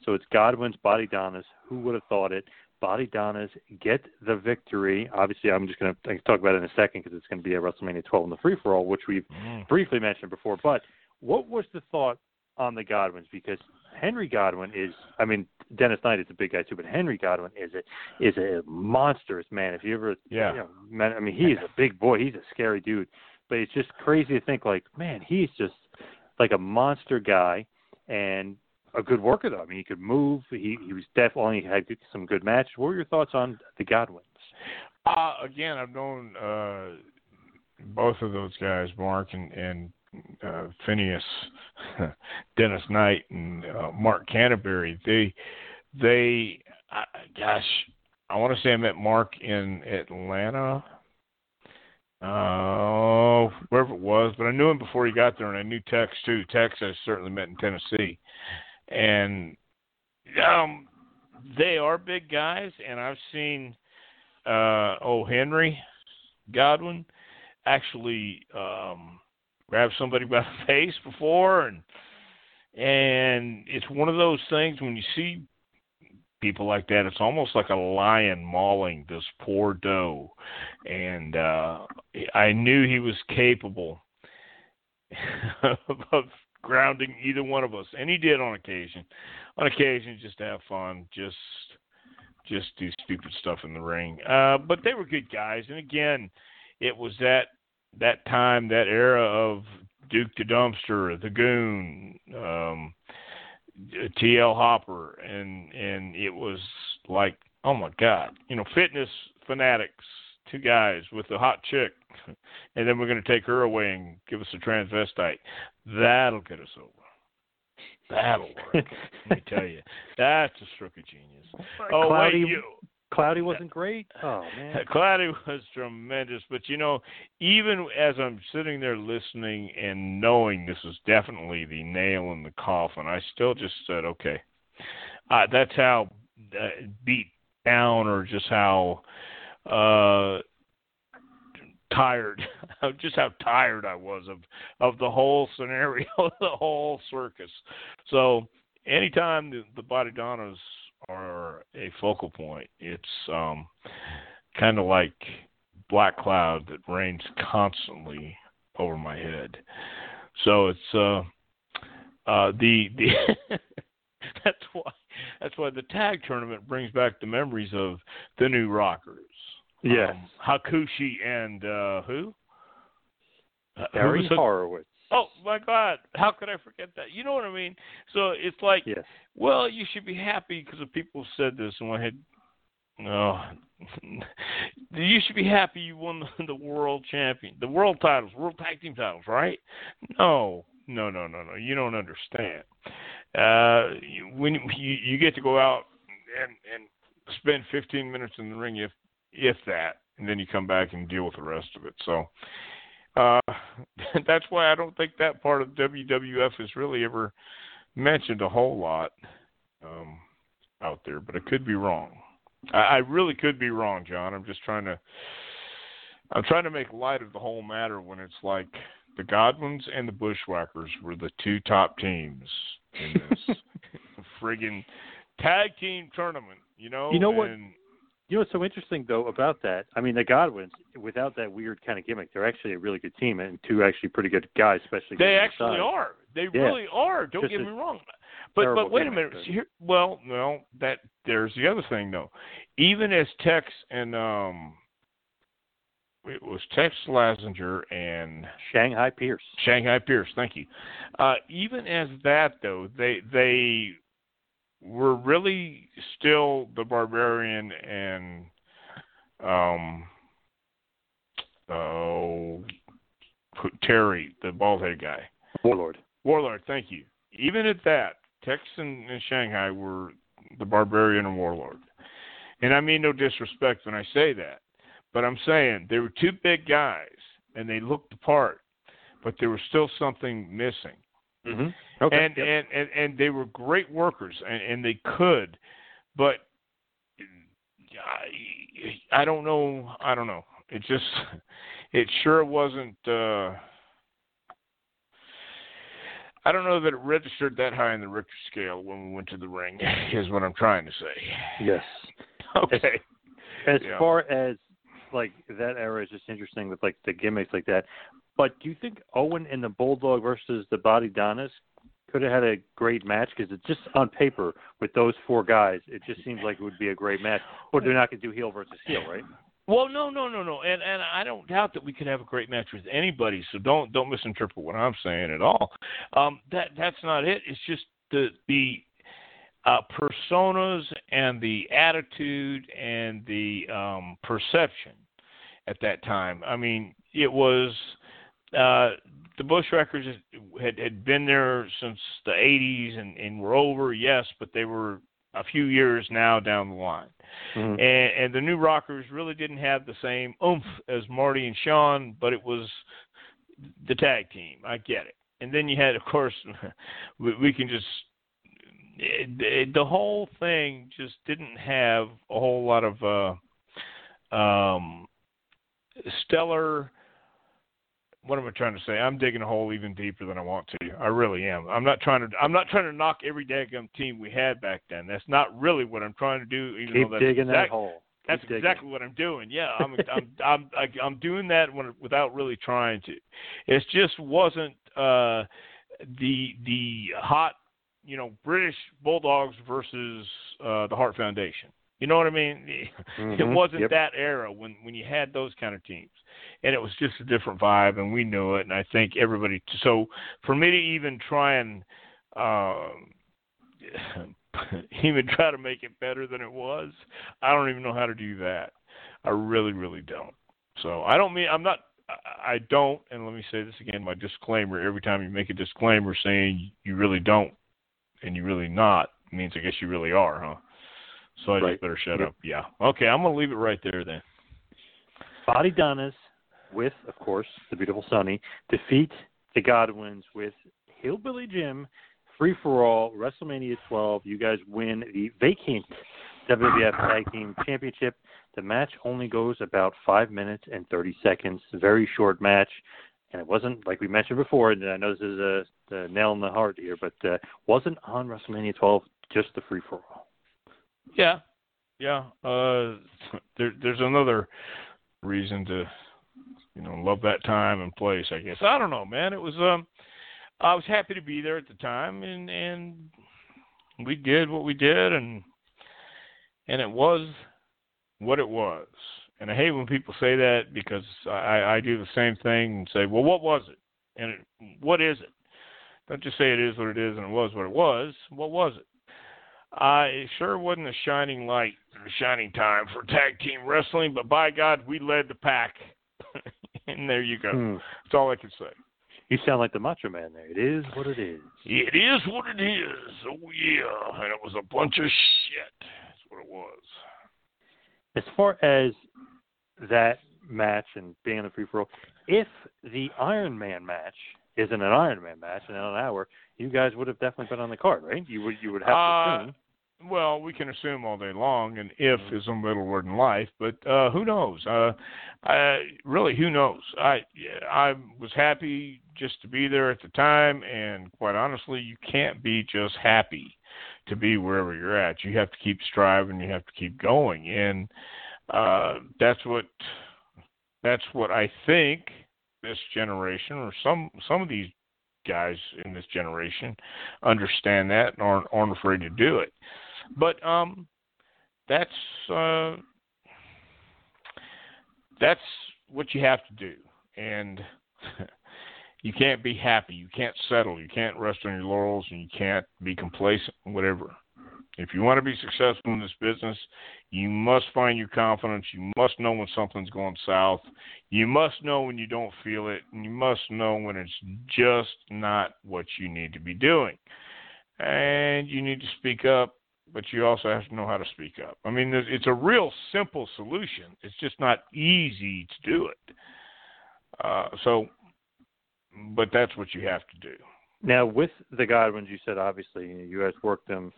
So it's Godwinns Bodydonnas. Who would have thought it? Bodydonnas get the victory. Obviously, I'm just going to talk about it in a second because it's going to be a WrestleMania 12 in the free for all, which we've Mm. briefly mentioned before. But what was the thought on the Godwinns? Because Henry Godwinn is, I mean, Dennis Knight is a big guy too, but Henry Godwinn is a is a monstrous man. If you ever, Yeah. you know, man, I mean, he is a big boy. He's a scary dude, but it's just crazy to think like, man, he's just like a monster guy and a good worker though. I mean, he could move. He he was definitely had some good matches. What were your thoughts on the Godwinns? Uh, again, I've known uh, both of those guys, Mark and, and uh, Phineas, Dennis Knight, and uh, Mark Canterbury. They, they, uh, gosh, I want to say I met Mark in Atlanta. Oh, wherever it was, but I knew him before he got there, and I knew Tex too. Tex I certainly met in Tennessee, and um, they are big guys, and I've seen uh, oh Henry Godwinn actually um, grab somebody by the face before, and and it's one of those things when you see people like that, it's almost like a lion mauling this poor doe, and uh, I knew he was capable of grounding either one of us, and he did on occasion. On occasion, just to have fun, just just do stupid stuff in the ring. Uh, but they were good guys, and again, it was that that time, that era of Duke the Dumpster, the Goon, um, TL Hopper, and and it was like, oh my God, you know, fitness fanatics, two guys with a hot chick, and then we're going to take her away and give us a transvestite. That'll get us over. That'll work. Let me tell you, that's a stroke of genius. Oh Cloudy, wait, you. Cloudy wasn't great. Oh man. Cloudy was tremendous, but you know, even as I'm sitting there listening and knowing this is definitely the nail in the coffin, I still just said, okay, uh, that's how uh, beat down or just how uh, tired, just how tired I was of of the whole scenario, the whole circus. So anytime the, the Bodydonnas are a focal point, it's um, kind of like black cloud that rains constantly over my head. So it's uh, uh, the the that's why that's why the tag tournament brings back the memories of the New Rockers. Yes. Um, Hakushi and uh, who? Uh, who Barry was the- Horowitz. Oh my God! How could I forget that? You know what I mean? So it's like, Yes. well, you should be happy because the people said this, and I had, no, you should be happy you won the, world champion, the world titles, world tag team titles, right? No, no, no, no, no. You don't understand. Uh, you- when you, you get to go out and and spend 15 minutes in the ring, if if that, and then you come back and deal with the rest of it. So. Uh, that's why I don't think that part of WWF is really ever mentioned a whole lot um, out there, but I could be wrong. I, I really could be wrong, John. I'm just trying to I'm trying to make light of the whole matter when it's like the Godwinns and the Bushwhackers were the two top teams in this friggin' tag team tournament. You know, You know what? And, You know what's so interesting though about that? I mean, the Godwinns, without that weird kind of gimmick, they're actually a really good team and two actually pretty good guys, especially. They actually size. are. They Yeah. really are. Don't Just get me wrong. But but wait a minute. Here, well, well, that there's the other thing though. Even as Tex and um, it was Tex Slazenger and Shanghai Pierce. Shanghai Pierce, thank you. Uh, even as that though, they they were really still the barbarian and um oh Terry, the bald head guy. Warlord. Warlord, thank you. Even at that, Tex and, and Shanghai were the barbarian and warlord. And I mean no disrespect when I say that. But I'm saying they were two big guys and they looked the part, but there was still something missing. Mm-hmm. Okay. And, yep. and and and they were great workers and, and they could, but I, I don't know. I don't know. It just it sure wasn't. uh I don't know that it registered that high in the Richter scale when we went to the ring. Is what I'm trying to say. yes. Okay. As Yeah. far as like that era is just interesting with like the gimmicks like that. But do you think Owen and the Bulldog versus the Bodydonnas could have had a great match? Because it's just on paper with those four guys, it just seems like it would be a great match. But they're not going to do heel versus heel, right? Well, no, no, no, no, and and I don't doubt that we could have a great match with anybody. So don't don't misinterpret what I'm saying at all. Um, that that's not it. It's just the the uh, personas and the attitude and the um, perception at that time. I mean, it was uh, the Bushwhackers had had been there since the '80s and and were over, yes, but they were a few years now down the line. Mhm. And, and the new Rockers really didn't have the same oomph as Marty and Shawn, but it was the tag team. I get it. And then you had, of course, we, we can just it, it, the whole thing just didn't have a whole lot of uh, um, stellar. What am I trying to say? I'm digging a hole even deeper than I want to. I really am. I'm not trying to. I'm not trying to knock every daggum team we had back then. That's not really what I'm trying to do. Even Keep though that's digging that exact- hole. that's digging. exactly what I'm doing. Yeah, I'm I'm I'm I- I'm doing that when, without really trying to. It just wasn't uh, the the hot, you know, British Bulldogs versus uh, the Hart Foundation. You know what I mean? It Mhm. wasn't Yep. that era when when you had those kind of teams, and it was just a different vibe, and we knew it. And I think everybody. So for me to even try and um, even try to make it better than it was, I don't even know how to do that. I really, really don't. So I don't mean I'm not. I- don't, and let me say this again: my disclaimer. Every time you make a disclaimer saying you really don't and you really not, means I guess you really are, huh? So I Right. just better shut Yep. up. Yeah. Okay, I'm gonna leave it right there then. Bodydonnas with, of course, the beautiful Sunny, defeat the Godwinns with Hillbilly Jim, Free for All, WrestleMania 12. You guys win the vacant WWF Tag Team Championship. The match only goes about five minutes and 30 seconds. Very short match. And it wasn't, like we mentioned before, and I know this is a, a nail in the heart here, but uh, wasn't on WrestleMania 12 just the free for all. Yeah, yeah. Uh, there, there's another reason to, you know, love that time and place. I guess I don't know, man. It was um, I was happy to be there at the time, and and we did what we did, and and it was what it was. And I hate when people say that because I, I do the same thing and say, well, what was it? And it, what is it? Don't just say it is what it is and it was what it was. What was it? Uh, it sure wasn't a shining light or a shining time for tag team wrestling, but by God, we led the pack. and there you go. Hmm. That's all I can say. You sound like the Macho Man there. It is what it is. It is what it is. Oh, yeah. And it was a bunch of shit. That's what it was. As far as that match and being in the free for all, if the Iron Man match isn't an Iron Man match in an hour, you guys would have definitely been on the card, right? You would you would have to Uh, assume. Well, we can assume all day long, and if is a middle word in life, but uh, who knows? Uh, I, really, who knows? I I was happy just to be there at the time, and quite honestly, you can't be just happy to be wherever you're at. You have to keep striving. You have to keep going, and uh, that's what that's what I think this generation, or some some of these guys in this generation, understand that and aren't aren't afraid to do it. But um, that's uh, that's what you have to do, and you can't be happy. You can't settle. You can't rest on your laurels, and you can't be complacent. Whatever. If you want to be successful in this business, you must find your confidence. You must know when something's going south. You must know when you don't feel it. And you must know when it's just not what you need to be doing. And you need to speak up, but you also have to know how to speak up. I mean, it's a real simple solution. It's just not easy to do it. Uh, so, but that's what you have to do. Now, with the Godwinns, you said obviously you guys worked them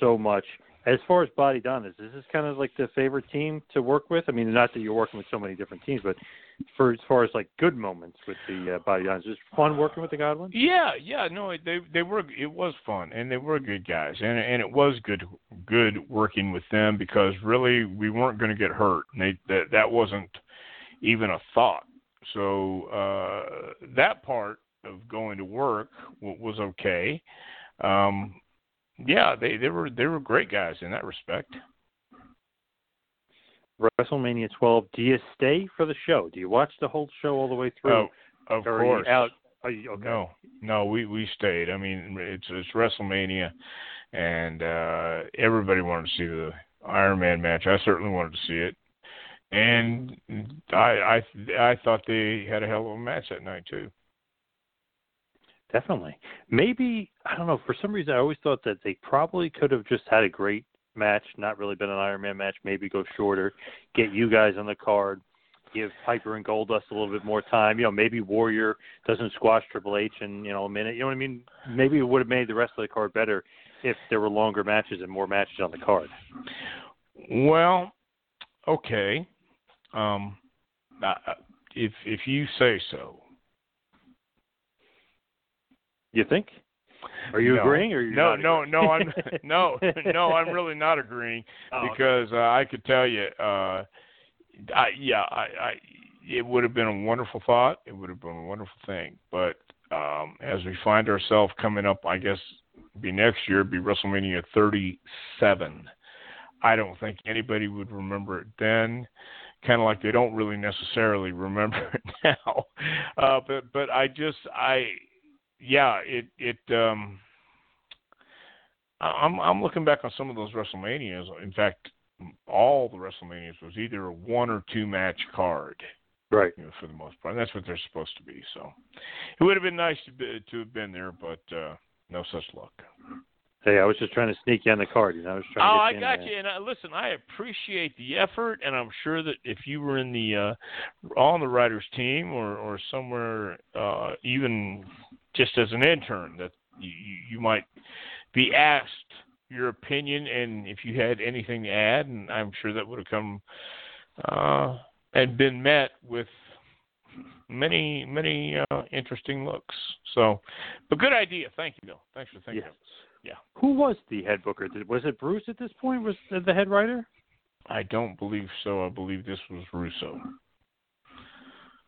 so much. As far as Bodydonnas, this is kind of like the favorite team to work with? I mean, not that you're working with so many different teams, but for as far as like good moments with the uh, Body Don, is it fun working with the Godwinns? Yeah, yeah, no, they they were it was fun and they were good guys and and it was good good working with them because really we weren't going to get hurt. And they that that wasn't even a thought. So uh that part of going to work was okay. Um yeah, they they were they were great guys in that respect. WrestleMania 12. Do you stay for the show? Do you watch the whole show all the way through? Oh, of or course. out? You, okay. No, no, we we stayed. I mean, it's it's WrestleMania, and uh everybody wanted to see the Iron Man match. I certainly wanted to see it, and I I I thought they had a hell of a match that night too. Definitely. Maybe I don't know. For some reason, I always thought that they probably could have just had a great match, not really been an Iron Man match. Maybe go shorter, get you guys on the card, give Piper and Goldust a little bit more time. You know, maybe Warrior doesn't squash Triple H in you know a minute. You know what I mean? Maybe it would have made the rest of the card better if there were longer matches and more matches on the card. Well, okay. Um, if if you say so. You think? Are you no. agreeing, or no, no, no, no? I'm no, no. I'm really not agreeing oh, because uh, I could tell you, uh, I, yeah, I, I, it would have been a wonderful thought. It would have been a wonderful thing. But um, as we find ourselves coming up, I guess be next year, be WrestleMania 37. I don't think anybody would remember it then. Kind of like they don't really necessarily remember it now. Uh, but but I just I yeah, it it um I'm I'm looking back on some of those WrestleManias. In fact, all the WrestleManias was either a one or two match card. Right. You know, for the most part, and that's what they're supposed to be. So, it would have been nice to be, to have been there, but uh no such luck. Hey, I was just trying to sneak you on the card. You know, I was trying. Oh, to I get got you. And uh, listen, I appreciate the effort, and I'm sure that if you were in the uh, on the writers' team or or somewhere, uh, even just as an intern, that you, you might be asked your opinion, and if you had anything to add, and I'm sure that would have come uh, and been met with many many uh, interesting looks. So, but good idea. Thank you, Bill. Thanks for thinking Yes. Yeah. Who was the head booker? Was it Bruce at this point? Was the the head writer? I don't believe so. I believe this was Russo.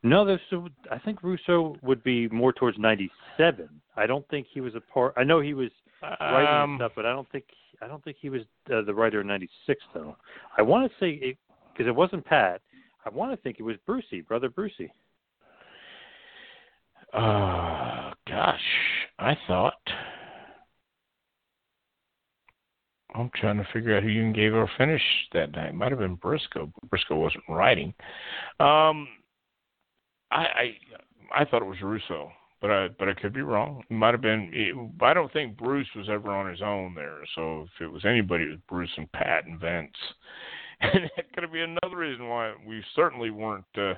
No, there's. I think Russo would be more towards '97. I don't think he was a part. I know he was writing Um, stuff, but I don't think I don't think he was uh, the writer in '96 though. I want to say it because it wasn't Pat. I want to think it was Brucey, brother Brucey. Uh, gosh, I thought. I'm trying to figure out who you gave our finish that night. It Might have been Brisco. Brisco wasn't writing. Um, I, I I thought it was Russo, but I but I could be wrong. It might have been. It, I don't think Bruce was ever on his own there. So if it was anybody, it was Bruce and Pat and Vince. And that could be another reason why we certainly weren't. Uh,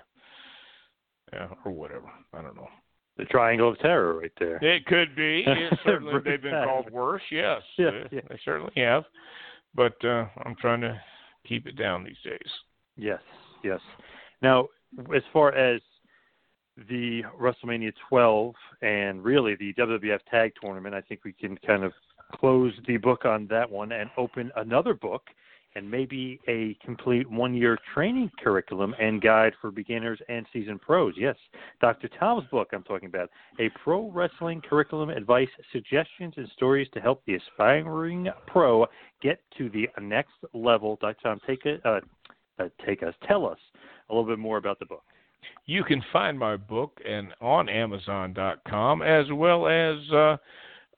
yeah, or whatever. I don't know. The Triangle of Terror, right there. It could be. It certainly, they've been called worse. Yes, Yeah, they, yeah. they certainly have. But uh, I'm trying to keep it down these days. Yes, yes. Now, as far as the WrestleMania 12 and really the WWF Tag Tournament, I think we can kind of close the book on that one and open another book and maybe a complete one year training curriculum and guide for beginners and seasoned pros. Yes, Dr. Tom's book I'm talking about. A pro wrestling curriculum advice, suggestions, and stories to help the aspiring pro get to the next level. Dr. Tom, take it, uh, uh, take us, tell us a little bit more about the book. You can find my book and on Amazon.com as well as uh,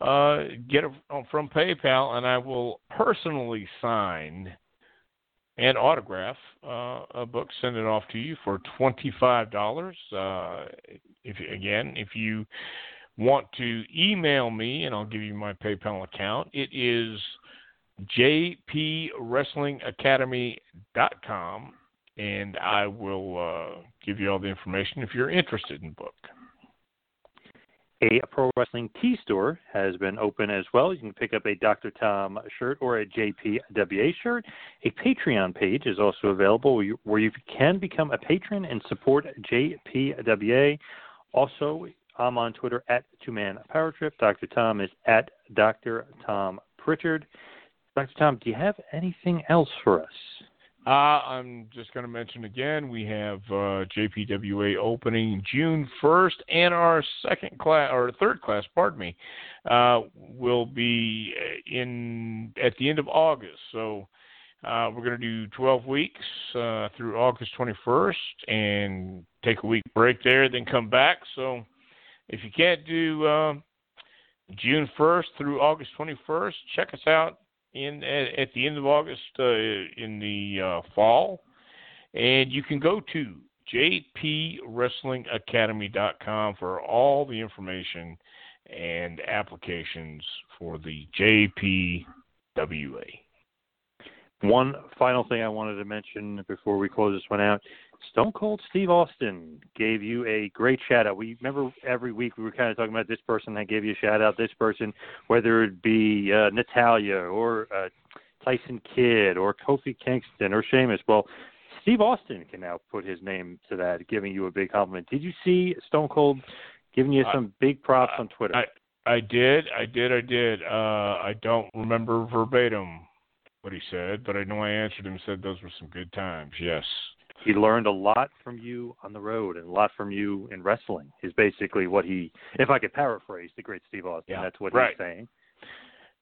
uh, get it from PayPal, and I will personally sign and autograph uh, a book, send it off to you for twenty-five dollars. Uh, if again, if you want to email me, and I'll give you my PayPal account, it is jpwrestlingacademy.com, and I will uh, give you all the information if you're interested in the book. A pro wrestling tee store has been open as well. You can pick up a Dr. Tom shirt or a JPWA shirt. A Patreon page is also available where you, where you can become a patron and support JPWA. Also, I'm on Twitter at Two Man Power Trip. Dr. Tom is at Dr. Tom Prichard. Dr. Tom, do you have anything else for us? Uh, I'm just going to mention again, we have uh, JPWA opening June 1st, and our second class or third class, pardon me, uh, will be in at the end of August. So uh, we're going to do 12 weeks uh, through August 21st, and take a week break there, then come back. So if you can't do uh, June 1st through August 21st, check us out in at, at the end of August uh, in the uh, fall, and you can go to jpwrestlingacademy.com for all the information and applications for the JPWA. One final thing I wanted to mention before we close this one out. Stone Cold Steve Austin gave you a great shout out. We remember every week we were kind of talking about this person that gave you a shout out, this person, whether it be uh, Natalya or uh, Tyson Kidd or Kofi Kingston or Sheamus. Well, Steve Austin can now put his name to that, giving you a big compliment. Did you see Stone Cold giving you some I, big props on Twitter? I, I did, I did, I did. Uh, I don't remember verbatim what he said, but I know I answered him. Said those were some good times. Yes he learned a lot from you on the road and a lot from you in wrestling is basically what he if i could paraphrase the great steve austin yeah, that's what right. he's saying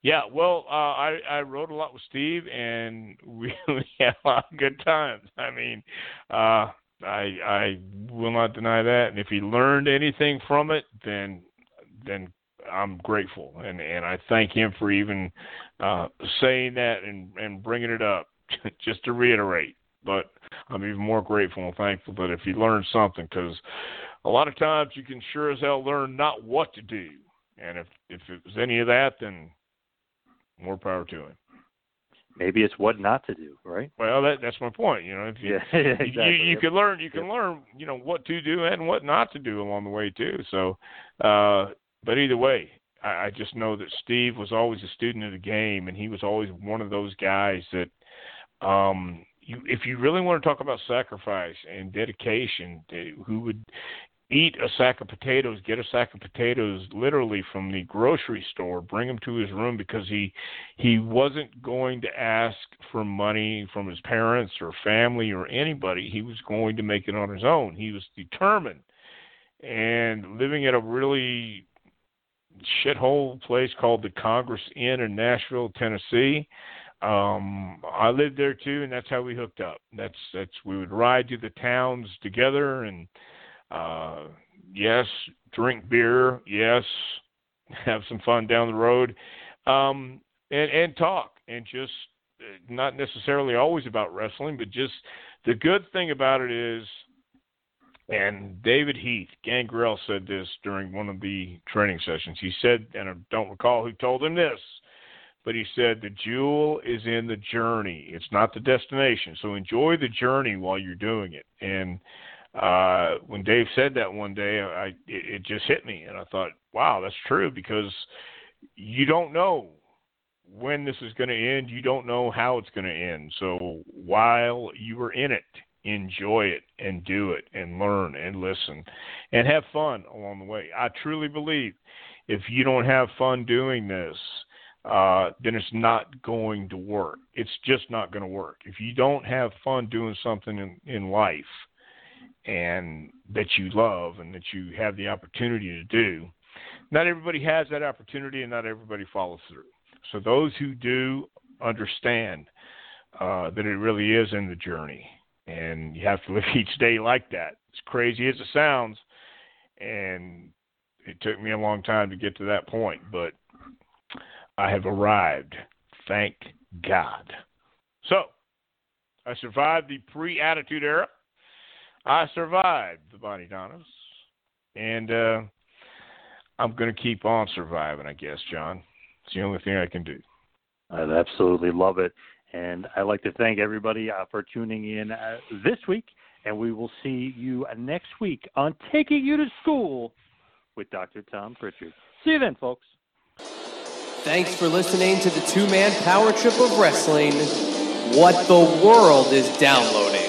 yeah well uh i i wrote a lot with steve and we, we had a lot of good times i mean uh i i will not deny that and if he learned anything from it then then i'm grateful and and i thank him for even uh saying that and and bringing it up just to reiterate but I'm even more grateful and thankful that if he learned something, because a lot of times you can sure as hell learn not what to do, and if if it was any of that, then more power to him. Maybe it's what not to do, right? Well, that that's my point. You know, if you yeah, exactly. you, you yep. can learn you can yep. learn you know what to do and what not to do along the way too. So, uh, but either way, I, I just know that Steve was always a student of the game, and he was always one of those guys that um you, if you really want to talk about sacrifice and dedication, who would eat a sack of potatoes, get a sack of potatoes literally from the grocery store, bring them to his room because he he wasn't going to ask for money from his parents or family or anybody. He was going to make it on his own. He was determined. And living at a really shithole place called the Congress Inn in Nashville, Tennessee, um I lived there too and that's how we hooked up. That's that's we would ride to the towns together and uh yes, drink beer, yes, have some fun down the road. Um and and talk and just uh, not necessarily always about wrestling, but just the good thing about it is and David Heath, Gangrel said this during one of the training sessions. He said, and I don't recall who told him this, but he said the jewel is in the journey. It's not the destination. So enjoy the journey while you're doing it. And uh, when Dave said that one day, I it, it just hit me, and I thought, wow, that's true because you don't know when this is going to end. You don't know how it's going to end. So while you are in it, enjoy it and do it and learn and listen and have fun along the way. I truly believe if you don't have fun doing this, uh, then it's not going to work. It's just not going to work. If you don't have fun doing something in, in life and that you love and that you have the opportunity to do, not everybody has that opportunity and not everybody follows through. So those who do understand uh, that it really is in the journey and you have to live each day like that. As crazy as it sounds, and it took me a long time to get to that point, but I have arrived. Thank God. So, I survived the pre attitude era. I survived the Bodydonnas. And uh, I'm going to keep on surviving, I guess, John. It's the only thing I can do. I absolutely love it. And I'd like to thank everybody uh, for tuning in uh, this week. And we will see you next week on Taking You to School with Dr. Tom Prichard. See you then, folks. Thanks for listening to the two man power trip of wrestling. What the world is downloading.